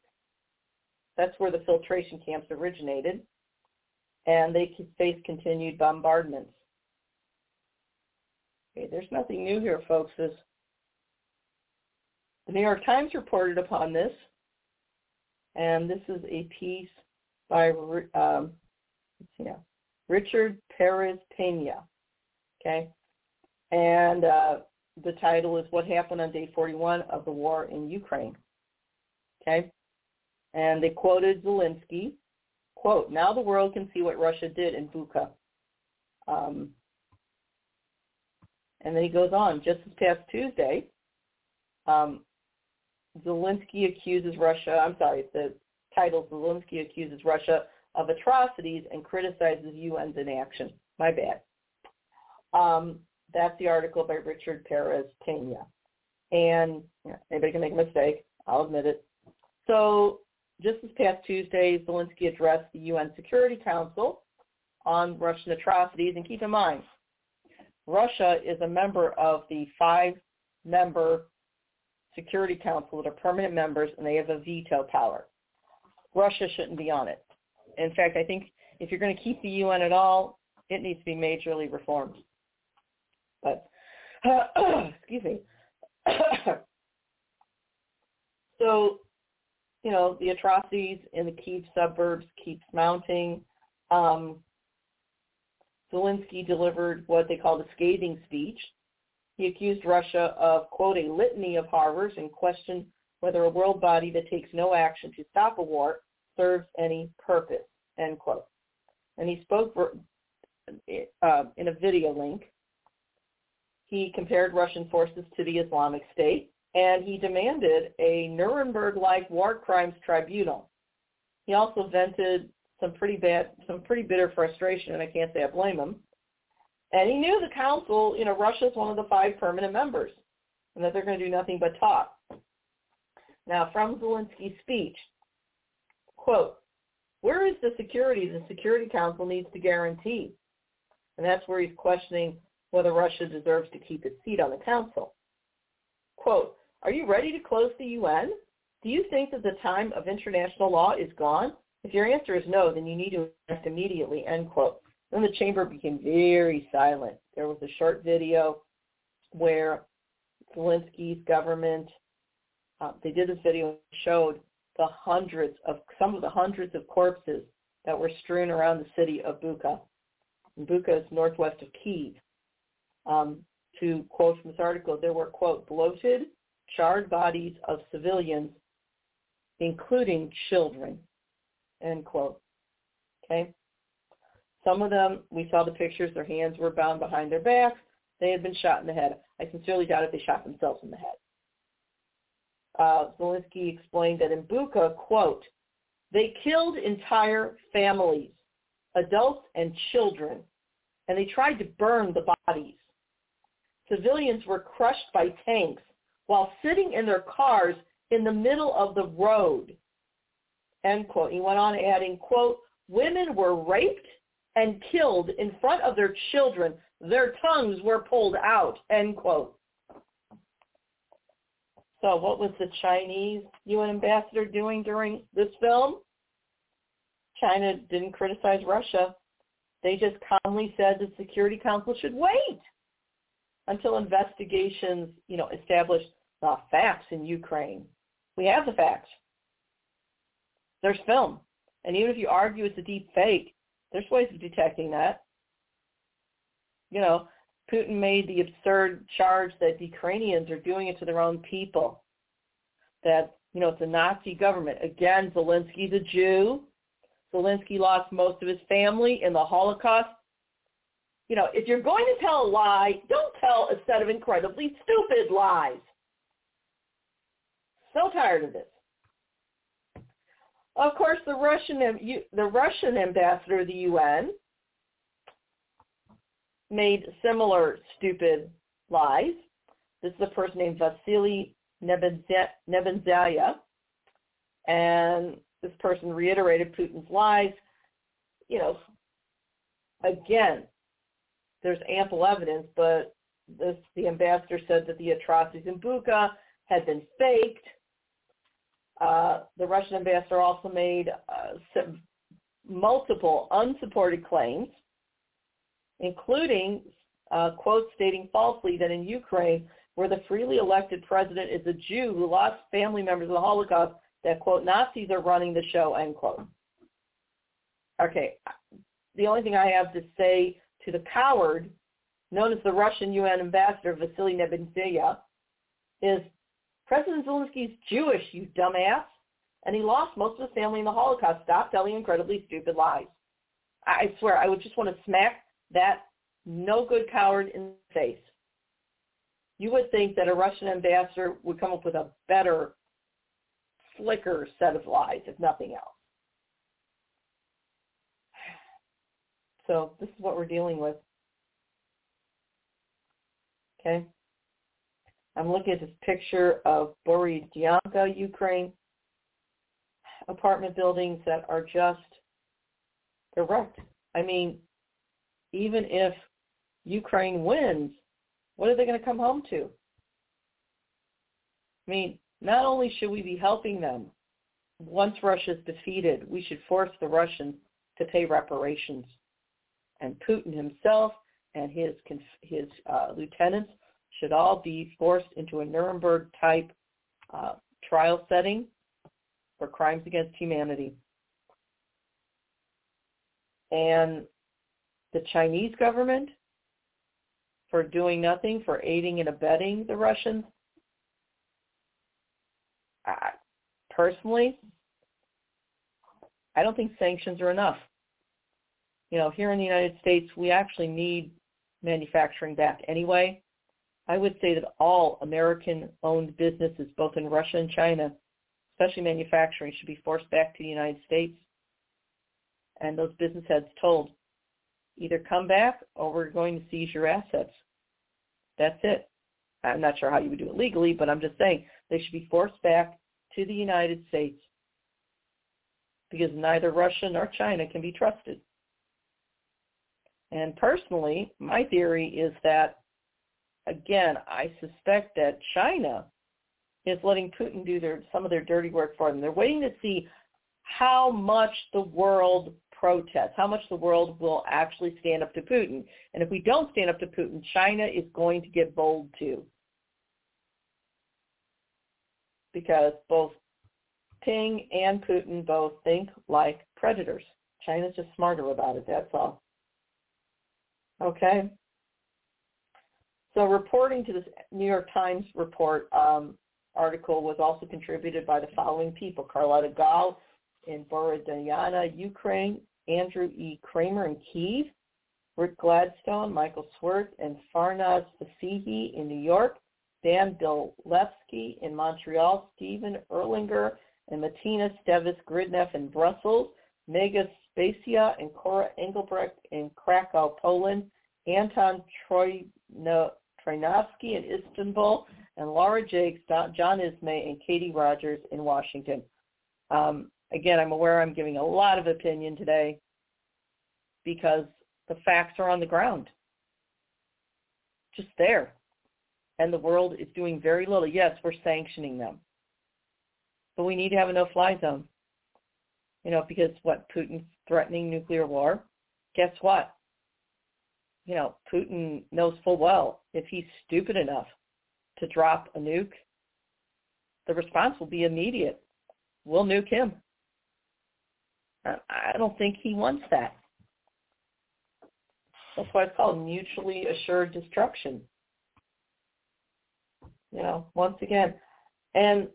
That's where the filtration camps originated. And they faced continued bombardments. Okay, there's nothing new here, folks. This, the New York Times reported upon this, and this is a piece by um, yeah, Richard Perez Pena. Okay, and uh, the title is "What Happened on Day 41 of the War in Ukraine." Okay, and they quoted Zelensky. Quote: Now the world can see what Russia did in Bucha. Um, and then he goes on. Just this past Tuesday, um, Zelensky accuses Russia. I'm sorry, the title Zelensky accuses Russia of atrocities and criticizes UN's inaction. My bad. Um, that's the article by Richard Perez Pena. And anybody can make a mistake. I'll admit it. So just this past Tuesday, Zelensky addressed the UN Security Council on Russian atrocities. And keep in mind, Russia is a member of the five-member Security Council that are permanent members, and they have a veto power. Russia shouldn't be on it. In fact, I think if you're going to keep the UN at all, it needs to be majorly reformed. But, uh, excuse me. so, you know, the atrocities in the Kiev suburbs keeps mounting. Um, Zelensky delivered what they called a scathing speech. He accused Russia of, quote, a litany of horrors and questioned whether a world body that takes no action to stop a war serves any purpose, end quote. And he spoke for, uh, in a video link. He compared Russian forces to the Islamic State, and he demanded a Nuremberg-like war crimes tribunal. He also vented some pretty bad, some pretty bitter frustration, and I can't say I blame him. And he knew the council, you know, Russia's one of the five permanent members, and that they're going to do nothing but talk. Now, from Zelensky's speech, quote, where is the security the Security Council needs to guarantee? And that's where he's questioning whether Russia deserves to keep its seat on the council. Quote, are you ready to close the UN? Do you think that the time of international law is gone? If your answer is no, then you need to act immediately, end quote. Then the chamber became very silent. There was a short video where Zelensky's government, uh, they did this video and showed the hundreds of, some of the hundreds of corpses that were strewn around the city of Bucha. And Bucha is northwest of Kiev. Um, to quote from this article, there were, quote, bloated, charred bodies of civilians, including children, end quote. Okay? Some of them, we saw the pictures, their hands were bound behind their backs. They had been shot in the head. I sincerely doubt if they shot themselves in the head. Uh, Zelensky explained that in Bucha, quote, they killed entire families, adults and children, and they tried to burn the bodies. Civilians were crushed by tanks while sitting in their cars in the middle of the road end quote. He went on adding, quote, women were raped and killed in front of their children. Their tongues were pulled out, end quote. So what was the Chinese UN ambassador doing during this film? China didn't criticize Russia. They just calmly said the Security Council should wait until investigations, you know, establish the facts in Ukraine. We have the facts. There's film. And even if you argue it's a deep fake, there's ways of detecting that. You know, Putin made the absurd charge that the Ukrainians are doing it to their own people. That, you know, it's a Nazi government. Again, Zelensky's a Jew. Zelensky lost most of his family in the Holocaust. You know, if you're going to tell a lie, don't tell a set of incredibly stupid lies. So tired of this. Of course, the Russian the Russian ambassador to the UN made similar stupid lies. This is a person named Vasily Nebenzia, and this person reiterated Putin's lies. You know, again, there's ample evidence, but this, the ambassador said that the atrocities in Bucha had been faked. Uh, the Russian ambassador also made uh, multiple unsupported claims, including uh, quotes stating falsely that in Ukraine, where the freely elected president is a Jew who lost family members in the Holocaust, that, quote, Nazis are running the show, end quote. Okay, the only thing I have to say to the coward known as the Russian UN ambassador, Vasily Nebenzia, is President Zelensky's Jewish, you dumbass, and he lost most of his family in the Holocaust. Stop telling incredibly stupid lies. I swear, I would just want to smack that no good coward in the face. You would think that a Russian ambassador would come up with a better, slicker set of lies, if nothing else. So this is what we're dealing with. Okay. I'm looking at this picture of Borodyanka, Ukraine, apartment buildings that are just, they're wrecked. I mean, even if Ukraine wins, what are they going to come home to? I mean, not only should we be helping them, once Russia is defeated, we should force the Russians to pay reparations. And Putin himself and his his uh, lieutenants should all be forced into a Nuremberg-type uh, trial setting for crimes against humanity. And the Chinese government for doing nothing, for aiding and abetting the Russians. I, personally, I don't think sanctions are enough. You know, here in the United States, we actually need manufacturing back anyway. I would say that all American-owned businesses, both in Russia and China, especially manufacturing, should be forced back to the United States. And those business heads told, either come back or we're going to seize your assets. That's it. I'm not sure how you would do it legally, but I'm just saying they should be forced back to the United States because neither Russia nor China can be trusted. And personally, my theory is that, again, I suspect that China is letting Putin do their, some of their dirty work for them. They're waiting to see how much the world protest, how much the world will actually stand up to Putin. And if we don't stand up to Putin, China is going to get bold too. Because both Ping and Putin both think like predators. China's just smarter about it, that's all. Okay? So reporting to this New York Times report um, article was also contributed by the following people. Carlotta Gall in Borodyanka, Ukraine, Andrew E. Kramer in Kiev, Rick Gladstone, Michael Schwirtz, and Farnaz Fassihi in New York, Dan Bilefsky in Montreal, Steven Erlanger and Martina Stevis Gridneff in Brussels, Megan Specia and Cora Engelbrecht in Krakow, Poland, Anton Troianovski in Istanbul, and Laura Jakes, John Ismay, and Katie Rogers in Washington. Um, again, I'm aware I'm giving a lot of opinion today because the facts are on the ground. Just there. And the world is doing very little. Yes, we're sanctioning them. But we need to have a no-fly zone. You know, because what, Putin's threatening nuclear war? Guess what? You know, Putin knows full well if he's stupid enough to drop a nuke, the response will be immediate. We'll nuke him. I don't think he wants that. That's why it's called mutually assured destruction. You know, once again. And,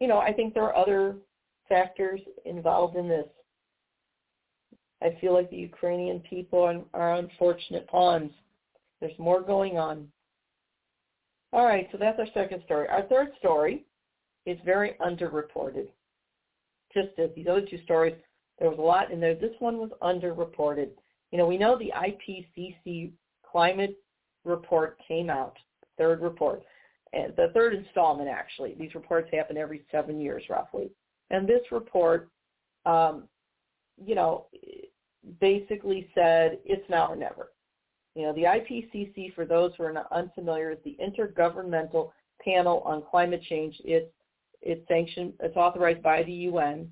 you know, I think there are other factors involved in this. I feel like the Ukrainian people are, unfortunate pawns. There's more going on. All right, so that's our second story. Our third story is very underreported. Just as these other two stories, there was a lot in there. This one was underreported. You know, we know the IPCC climate report came out, third report, the third installment actually. These reports happen every seven years roughly. And this report, um, you know, basically said it's now or never. You know, the IPCC, for those who are not unfamiliar, is the Intergovernmental Panel on Climate Change. It's it's sanctioned, it's authorized by the UN.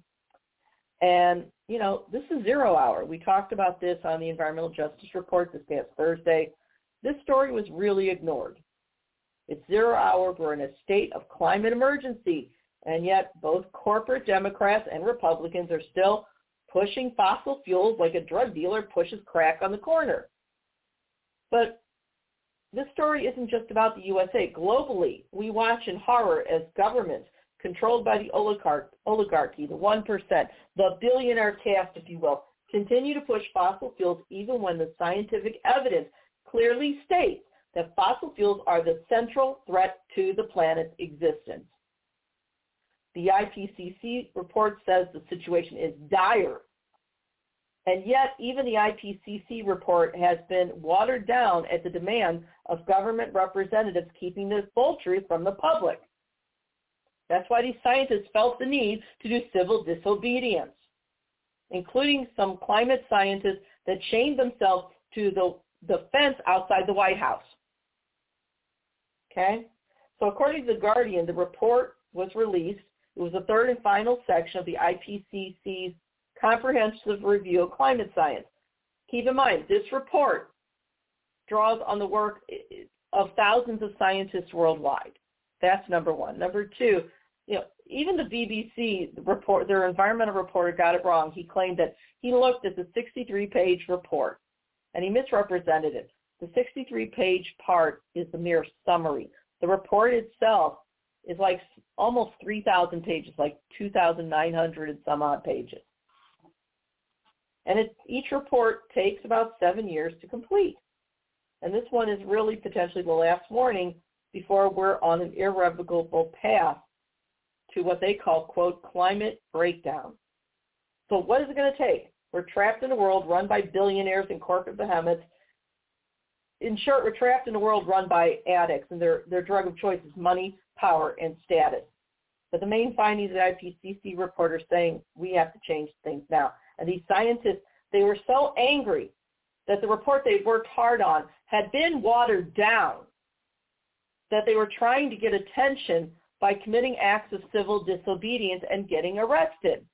And, you know, this is zero hour. We talked about this on the Environmental Justice Report this past Thursday. This story was really ignored. It's zero hour. We're in a state of climate emergency. And yet both corporate Democrats and Republicans are still pushing fossil fuels like a drug dealer pushes crack on the corner. But this story isn't just about the USA. Globally, we watch in horror as governments controlled by the oligarchy, the 1%, the billionaire caste, if you will, continue to push fossil fuels even when the scientific evidence clearly states that fossil fuels are the central threat to the planet's existence. The IPCC report says the situation is dire and yet, even the IPCC report has been watered down at the demand of government representatives keeping the truth from the public. That's why these scientists felt the need to do civil disobedience, including some climate scientists that chained themselves to the, the fence outside the White House. Okay? So according to The Guardian, the report was released. It was the third and final section of the IPCC's comprehensive review of climate science. Keep in mind, this report draws on the work of thousands of scientists worldwide. That's number one. Number two, you know, even the BBC report, their environmental reporter got it wrong. He claimed that he looked at the 63-page report and he misrepresented it. The 63-page part is the mere summary. The report itself is like almost 3,000 pages, like 2,900 and some odd pages. And it, each report takes about seven years to complete. And this one is really potentially the last warning before we're on an irrevocable path to what they call, quote, climate breakdown. So what is it going to take? We're trapped in a world run by billionaires and corporate behemoths. In short, we're trapped in a world run by addicts, and their, their drug of choice is money, power, and status. But the main findings of the IPCC report are saying we have to change things now. And these scientists, they were so angry that the report they'd worked hard on had been watered down that they were trying to get attention by committing acts of civil disobedience and getting arrested.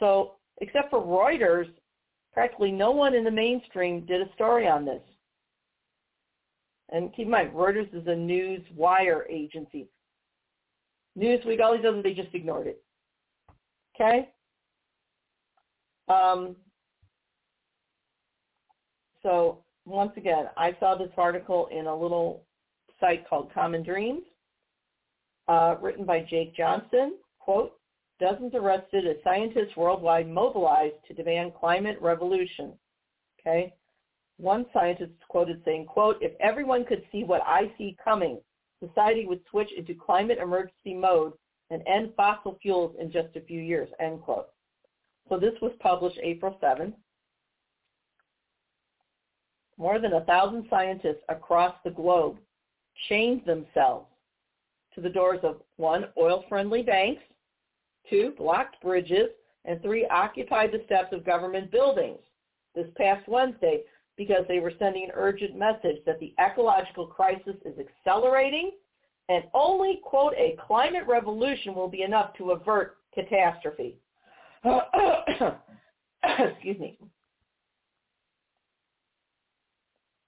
So except for Reuters, practically no one in the mainstream did a story on this. And keep in mind, Reuters is a news wire agency. Newsweek, all these others, they just ignored it. Okay? Um, so once again, I saw this article in a little site called Common Dreams, uh, written by Jake Johnson. Quote, dozens arrested as scientists worldwide mobilized to demand climate revolution. Okay. One scientist quoted saying, quote, if everyone could see what I see coming, society would switch into climate emergency mode and end fossil fuels in just a few years, end quote. So this was published April 7th. More than a thousand scientists across the globe chained themselves to the doors of one, oil-friendly banks, two, blocked bridges, and three, occupied the steps of government buildings this past Wednesday because they were sending an urgent message that the ecological crisis is accelerating and only, quote, a climate revolution will be enough to avert catastrophe. excuse me.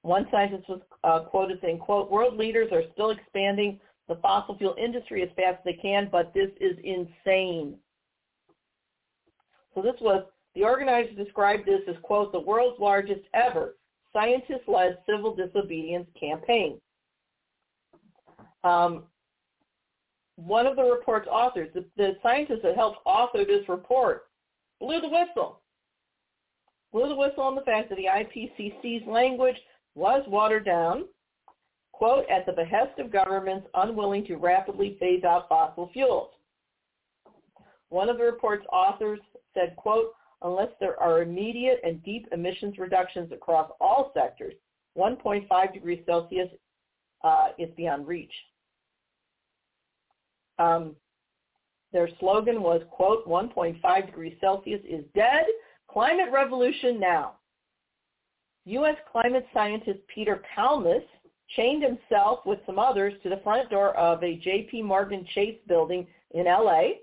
One scientist was uh, quoted saying, quote, world leaders are still expanding the fossil fuel industry as fast as they can, but this is insane. So this was, the organizers described this as, quote, the world's largest ever scientist-led civil disobedience campaign. Um, one of the report's authors, the, the scientist that helped author this report, blew the whistle. blew the whistle on the fact that the IPCC's language was watered down, quote, at the behest of governments unwilling to rapidly phase out fossil fuels. One of the report's authors said, quote, unless there are immediate and deep emissions reductions across all sectors, 1.5 degrees Celsius uh, is beyond reach. Um, their slogan was, quote, 1.5 degrees Celsius is dead. Climate revolution now. U.S. climate scientist Peter Kalmus chained himself with some others to the front door of a J.P. Morgan Chase building in L.A.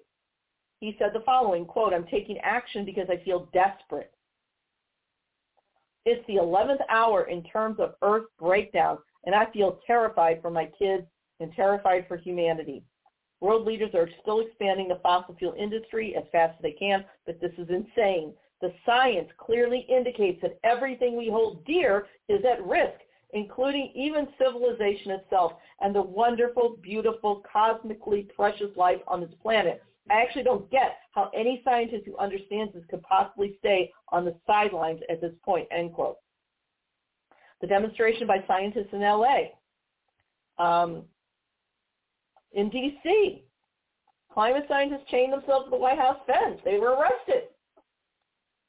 He said the following, quote, I'm taking action because I feel desperate. It's the 11th hour in terms of Earth breakdown, and I feel terrified for my kids and terrified for humanity. World leaders are still expanding the fossil fuel industry as fast as they can, but this is insane. The science clearly indicates that everything we hold dear is at risk, including even civilization itself and the wonderful, beautiful, cosmically precious life on this planet. I actually don't get how any scientist who understands this could possibly stay on the sidelines at this point, end quote. The demonstration by scientists in LA. Um, in D.C., climate scientists chained themselves to the White House fence. They were arrested.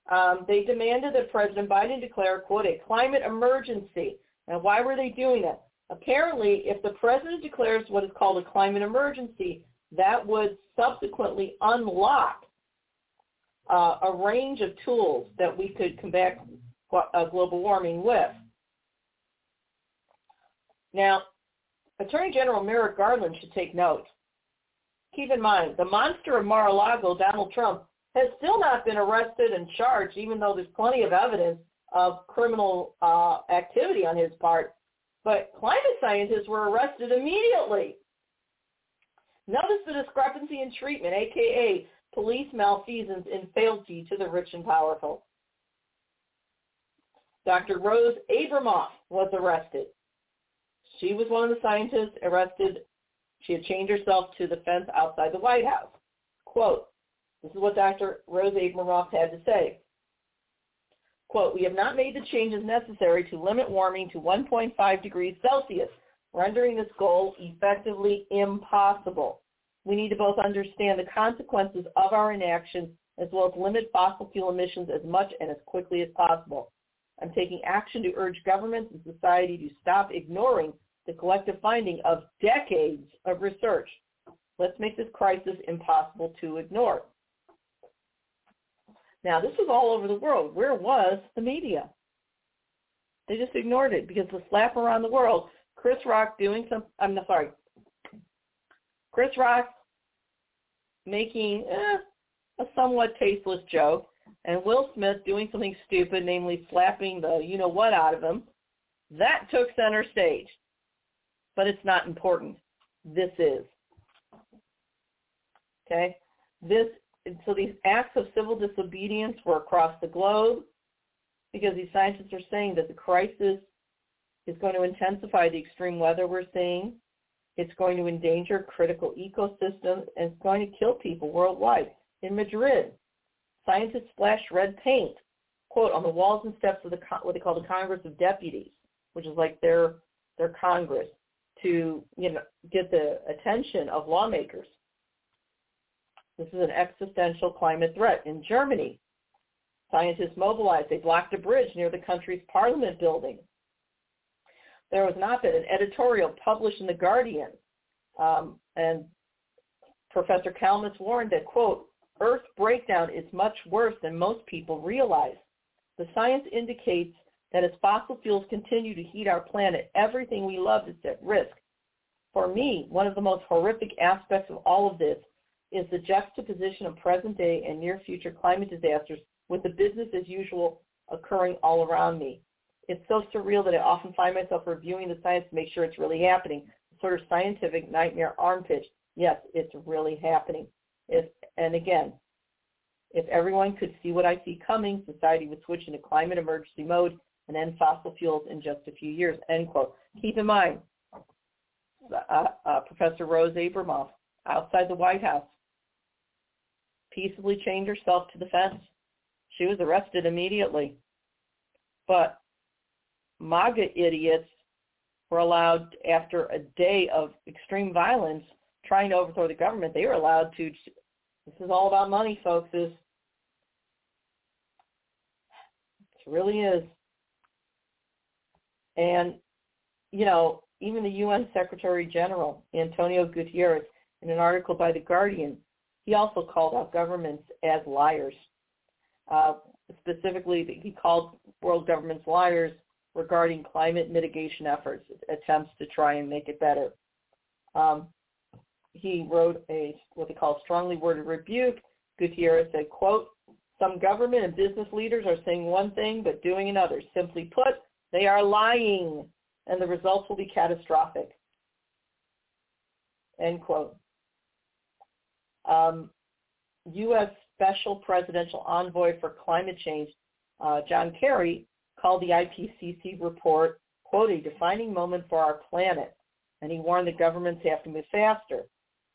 Um, they demanded that President Biden declare, quote, a climate emergency. And why were they doing that? Apparently, if the president declares what is called a climate emergency, that would subsequently unlock uh, a range of tools that we could combat uh, global warming with. Now, Attorney General Merrick Garland should take note. Keep in mind, the monster of Mar-a-Lago, Donald Trump, has still not been arrested and charged, even though there's plenty of evidence of criminal uh, activity on his part. But climate scientists were arrested immediately. Notice the discrepancy in treatment, aka police malfeasance and fealty to the rich and powerful. Dr. Rose Abramoff was arrested. She was one of the scientists arrested. She had chained herself to the fence outside the White House. Quote, this is what Dr. Rose Abramoff had to say. Quote, we have not made the changes necessary to limit warming to 1.5 degrees Celsius, rendering this goal effectively impossible. We need to both understand the consequences of our inaction as well as limit fossil fuel emissions as much and as quickly as possible. I'm taking action to urge governments and society to stop ignoring the collective finding of decades of research. Let's make this crisis impossible to ignore. Now, this was all over the world. Where was the media? They just ignored it because the slap around the world, Chris Rock doing some, I'm sorry, Chris Rock making eh, a somewhat tasteless joke, and Will Smith doing something stupid, namely slapping the you-know-what out of him, that took center stage but it's not important. This is. Okay? This so these acts of civil disobedience were across the globe because these scientists are saying that the crisis is going to intensify the extreme weather we're seeing. It's going to endanger critical ecosystems and it's going to kill people worldwide. In Madrid, scientists splashed red paint, quote, on the walls and steps of the what they call the Congress of Deputies, which is like their their Congress to you know get the attention of lawmakers. This is an existential climate threat. In Germany, scientists mobilized. They blocked a bridge near the country's parliament building. There was not been an editorial published in The Guardian, um, and Professor Kalmus warned that, quote, Earth breakdown is much worse than most people realize. The science indicates that as fossil fuels continue to heat our planet, everything we love is at risk. For me, one of the most horrific aspects of all of this is the juxtaposition of present day and near future climate disasters with the business as usual occurring all around me. It's so surreal that I often find myself reviewing the science to make sure it's really happening. Sort of scientific nightmare arm pitch. Yes, it's really happening. If, and again, if everyone could see what I see coming, society would switch into climate emergency mode and end fossil fuels in just a few years, end quote. Keep in mind, uh, uh, Professor Rose Abramoff outside the White House peaceably chained herself to the fence. She was arrested immediately. But MAGA idiots were allowed, after a day of extreme violence trying to overthrow the government, they were allowed to, this is all about money, folks. This it really is. And, you know, even the UN Secretary General, Antonio Guterres, in an article by The Guardian, he also called out governments as liars. Uh, specifically, he called world governments liars regarding climate mitigation efforts, attempts to try and make it better. Um, he wrote a what they call strongly worded rebuke. Gutierrez said, quote, some government and business leaders are saying one thing but doing another. Simply put, they are lying, and the results will be catastrophic. End quote. Um, U.S. Special Presidential Envoy for Climate Change, uh, John Kerry, called the IPCC report, quote, a defining moment for our planet, and he warned that governments have to move faster.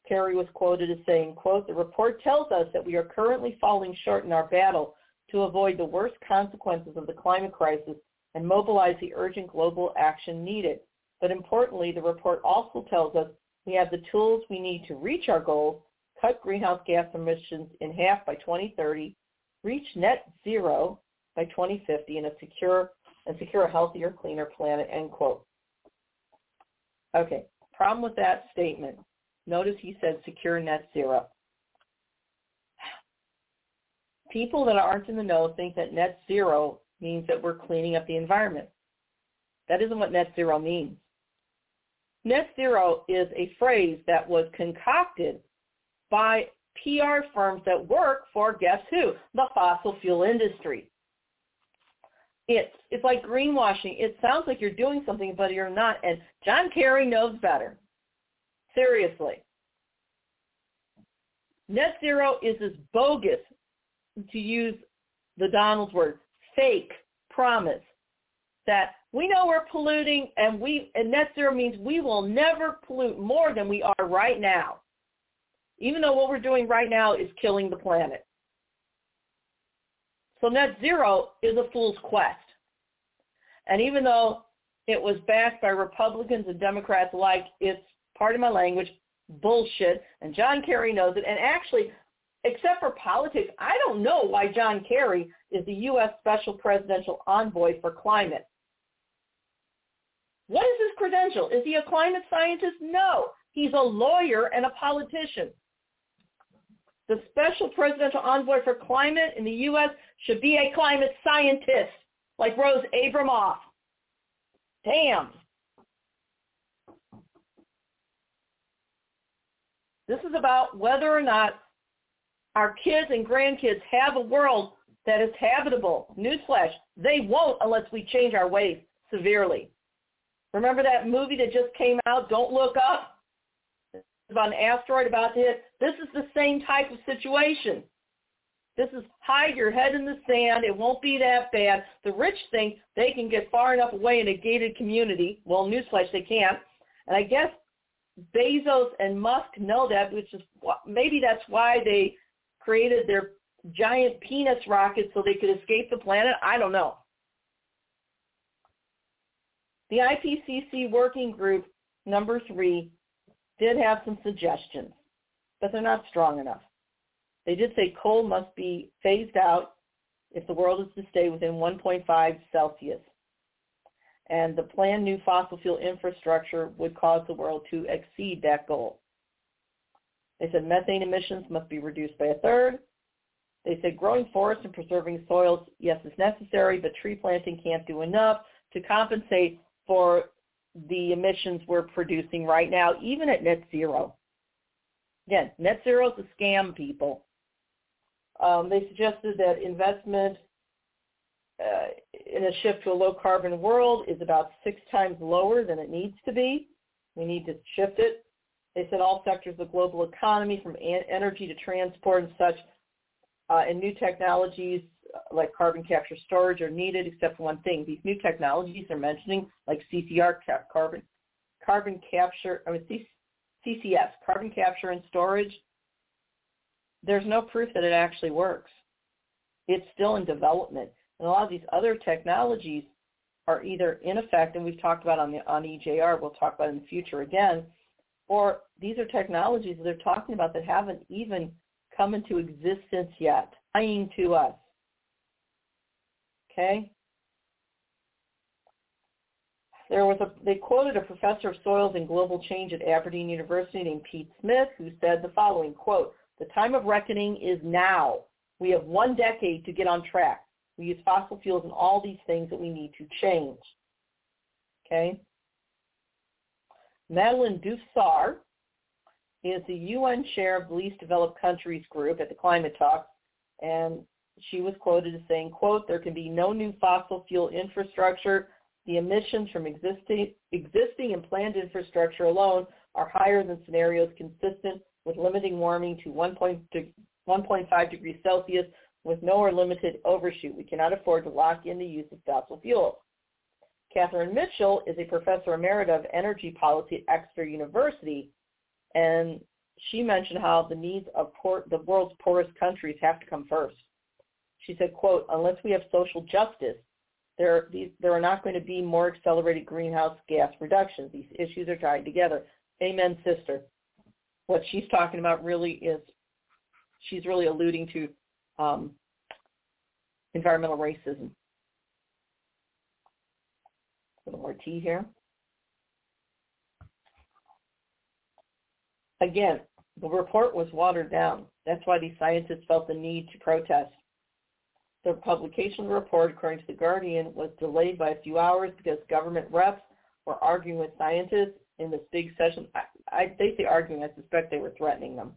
Kerry was quoted as saying, quote, the report tells us that we are currently falling short in our battle to avoid the worst consequences of the climate crisis and mobilize the urgent global action needed. But importantly, the report also tells us we have the tools we need to reach our goals, cut greenhouse gas emissions in half by 2030, reach net zero by 2050, and secure and secure a healthier, cleaner planet. End quote. Okay. Problem with that statement. Notice he said secure net zero. People that aren't in the know think that net zero means that we're cleaning up the environment. That isn't what net zero means. Net zero is a phrase that was concocted by PR firms that work for guess who? The fossil fuel industry. It's it's like greenwashing. It sounds like you're doing something, but you're not. And John Kerry knows better. Seriously. Net zero is as bogus, to use the Donald's word, fake promise that we know we're polluting and we and net zero means we will never pollute more than we are right now. Even though what we're doing right now is killing the planet. So net zero is a fool's quest. And even though it was backed by Republicans and Democrats alike, it's part of my language, bullshit. And John Kerry knows it. And actually, except for politics, I don't know why John Kerry is the U.S. Special Presidential Envoy for Climate. What is his credential? Is he a climate scientist? No. He's a lawyer and a politician. The Special Presidential Envoy for Climate in the U.S. should be a climate scientist like Rose Abramoff. Damn. This is about whether or not our kids and grandkids have a world that is habitable. Newsflash, they won't unless we change our ways severely. Remember that movie that just came out, Don't Look Up? About an asteroid about to hit. This is the same type of situation. This is hide your head in the sand. It won't be that bad. The rich think they can get far enough away in a gated community. Well, newsflash, they can't. And I guess Bezos and Musk know that, which is maybe that's why they created their giant penis rocket so they could escape the planet. I don't know. The IPCC working group number three did have some suggestions, but they're not strong enough. They did say coal must be phased out if the world is to stay within 1.5 Celsius. And the planned new fossil fuel infrastructure would cause the world to exceed that goal. They said methane emissions must be reduced by a third. They said growing forests and preserving soils, yes, is necessary, but tree planting can't do enough to compensate for the emissions we're producing right now, even at net zero. Again, net zero is a scam, people. Um, they suggested that investment uh, in a shift to a low carbon world is about six times lower than it needs to be. We need to shift it. They said all sectors of the global economy, from energy to transport and such, uh, and new technologies like carbon capture storage are needed, except for one thing. These new technologies they're mentioning, like CCR, carbon carbon capture, I mean CCS, carbon capture and storage, there's no proof that it actually works. It's still in development. And a lot of these other technologies are either in effect, and we've talked about on the on EJR, we'll talk about in the future again, or these are technologies that they're talking about that haven't even come into existence yet, lying to us. Okay? There was a, they quoted a professor of soils and global change at Aberdeen University named Pete Smith who said the following, quote, the time of reckoning is now. We have one decade to get on track. We use fossil fuels and all these things that we need to change. Okay? Madeleine Diouf Sarr is the UN chair of the least developed countries group at the climate talks, and she was quoted as saying, quote, there can be no new fossil fuel infrastructure. The emissions from existing, existing and planned infrastructure alone are higher than scenarios consistent with limiting warming to 1.5 degrees Celsius with no or limited overshoot. We cannot afford to lock in the use of fossil fuels. Catherine Mitchell is a professor emerita of energy policy at Exeter University, and she mentioned how the needs of poor, the world's poorest countries have to come first. She said, quote, unless we have social justice, there, these, there are not going to be more accelerated greenhouse gas reductions. These issues are tied together. Amen, sister. What she's talking about really is, she's really alluding to um, environmental racism. A little more tea here. Again, the report was watered down. That's why these scientists felt the need to protest. The publication report, according to The Guardian, was delayed by a few hours because government reps were arguing with scientists in this big session. I, I, they say arguing. I suspect they were threatening them.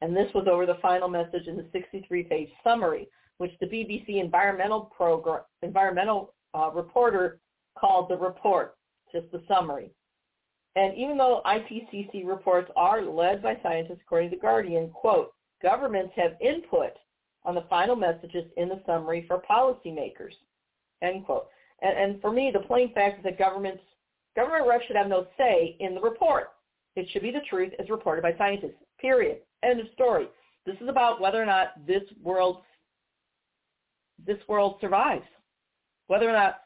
And this was over the final message in the 63-page summary, which the BBC environmental program, environmental uh, reporter called the report, just the summary. And even though IPCC reports are led by scientists, according to The Guardian, quote, governments have input on the final messages in the summary for policymakers, end quote. And, and for me, the plain fact is that governments, government reps should have no say in the report. It should be the truth as reported by scientists, period. End of story. This is about whether or not this world, this world survives, whether or not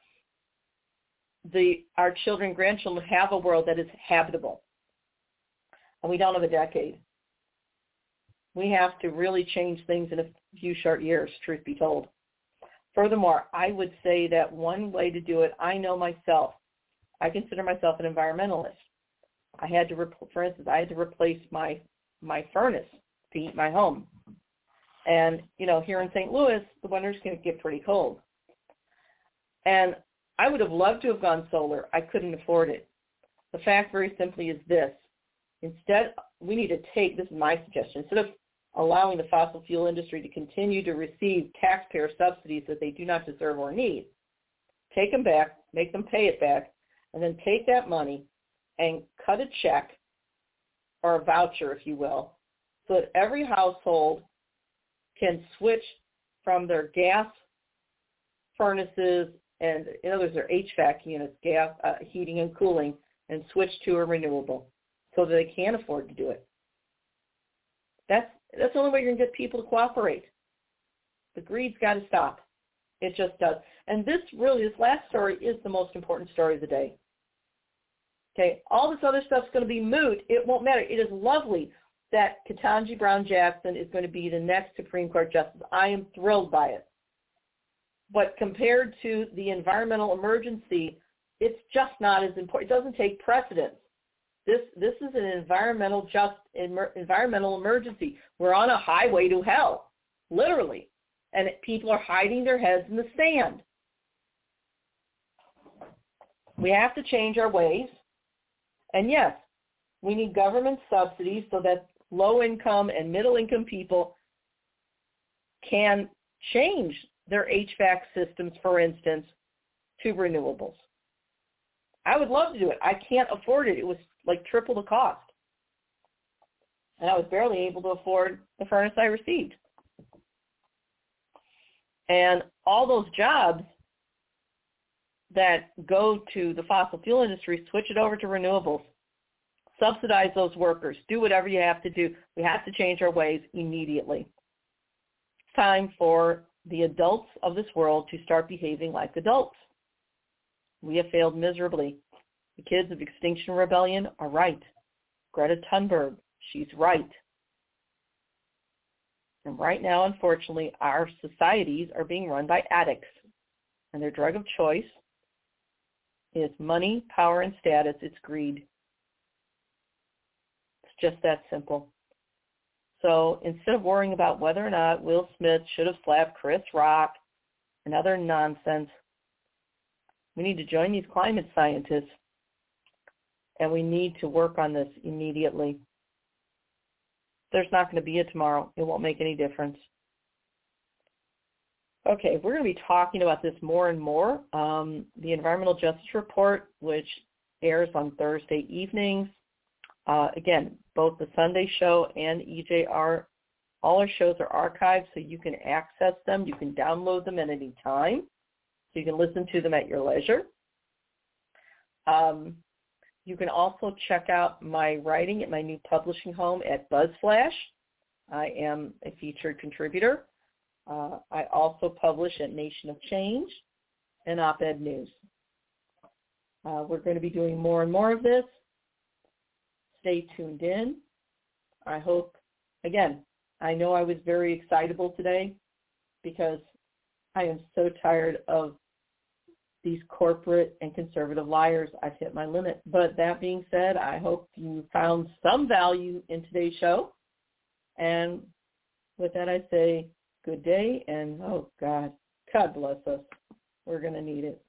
the our children, grandchildren have a world that is habitable. And we don't have a decade. We have to really change things in a few short years, truth be told. Furthermore, I would say that one way to do it, I know myself, I consider myself an environmentalist. I had to, for instance, I had to replace my my furnace to heat my home. And, you know, here in St. Louis, the winter's can get pretty cold. And I would have loved to have gone solar. I couldn't afford it. The fact very simply is this. Instead, we need to take, this is my suggestion, instead of allowing the fossil fuel industry to continue to receive taxpayer subsidies that they do not deserve or need, take them back, make them pay it back, and then take that money and cut a check or a voucher, if you will, so that every household can switch from their gas furnaces and in other words, their HVAC units, gas uh, heating and cooling, and switch to a renewable so that they can afford to do it. That's that's the only way you're gonna get people to cooperate. The greed's got to stop. It just does. And this really, this last story is the most important story of the day. Okay, all this other stuff's going to be moot. It won't matter. It is lovely that Ketanji Brown Jackson is going to be the next Supreme Court justice. I am thrilled by it. But compared to the environmental emergency, it's just not as important. It doesn't take precedence. This this is an environmental just environmental emergency. We're on a highway to hell, literally, and people are hiding their heads in the sand. We have to change our ways. And yes, we need government subsidies so that low income and middle income people can change their HVAC systems, for instance, to renewables. I would love to do it. I can't afford it. It was like triple the cost. And I was barely able to afford the furnace I received. And all those jobs that go to the fossil fuel industry, switch it over to renewables. Subsidize those workers. Do whatever you have to do. We have to change our ways immediately. It's time for the adults of this world to start behaving like adults. We have failed miserably. The kids of Extinction Rebellion are right. Greta Thunberg, she's right. And right now, unfortunately, our societies are being run by addicts. And their drug of choice is money, power, and status. It's greed. It's just that simple. So instead of worrying about whether or not Will Smith should have slapped Chris Rock and other nonsense, we need to join these climate scientists and we need to work on this immediately. There's not going to be a tomorrow. It won't make any difference. Okay, we're going to be talking about this more and more. Um, the Environmental Justice Report, which airs on Thursday evenings. Uh, again, both the Sunday show and EJR, all our shows are archived so you can access them. You can download them at any time. So you can listen to them at your leisure. Um, you can also check out my writing at my new publishing home at BuzzFlash. I am a featured contributor. Uh, I also publish at Nation of Change and Op-Ed News. Uh, we're going to be doing more and more of this. Stay tuned in. I hope, again, I know I was very excitable today because I am so tired of these corporate and conservative liars. I've hit my limit. But that being said, I hope you found some value in today's show. And with that, I say good day and oh God, God bless us. We're going to need it.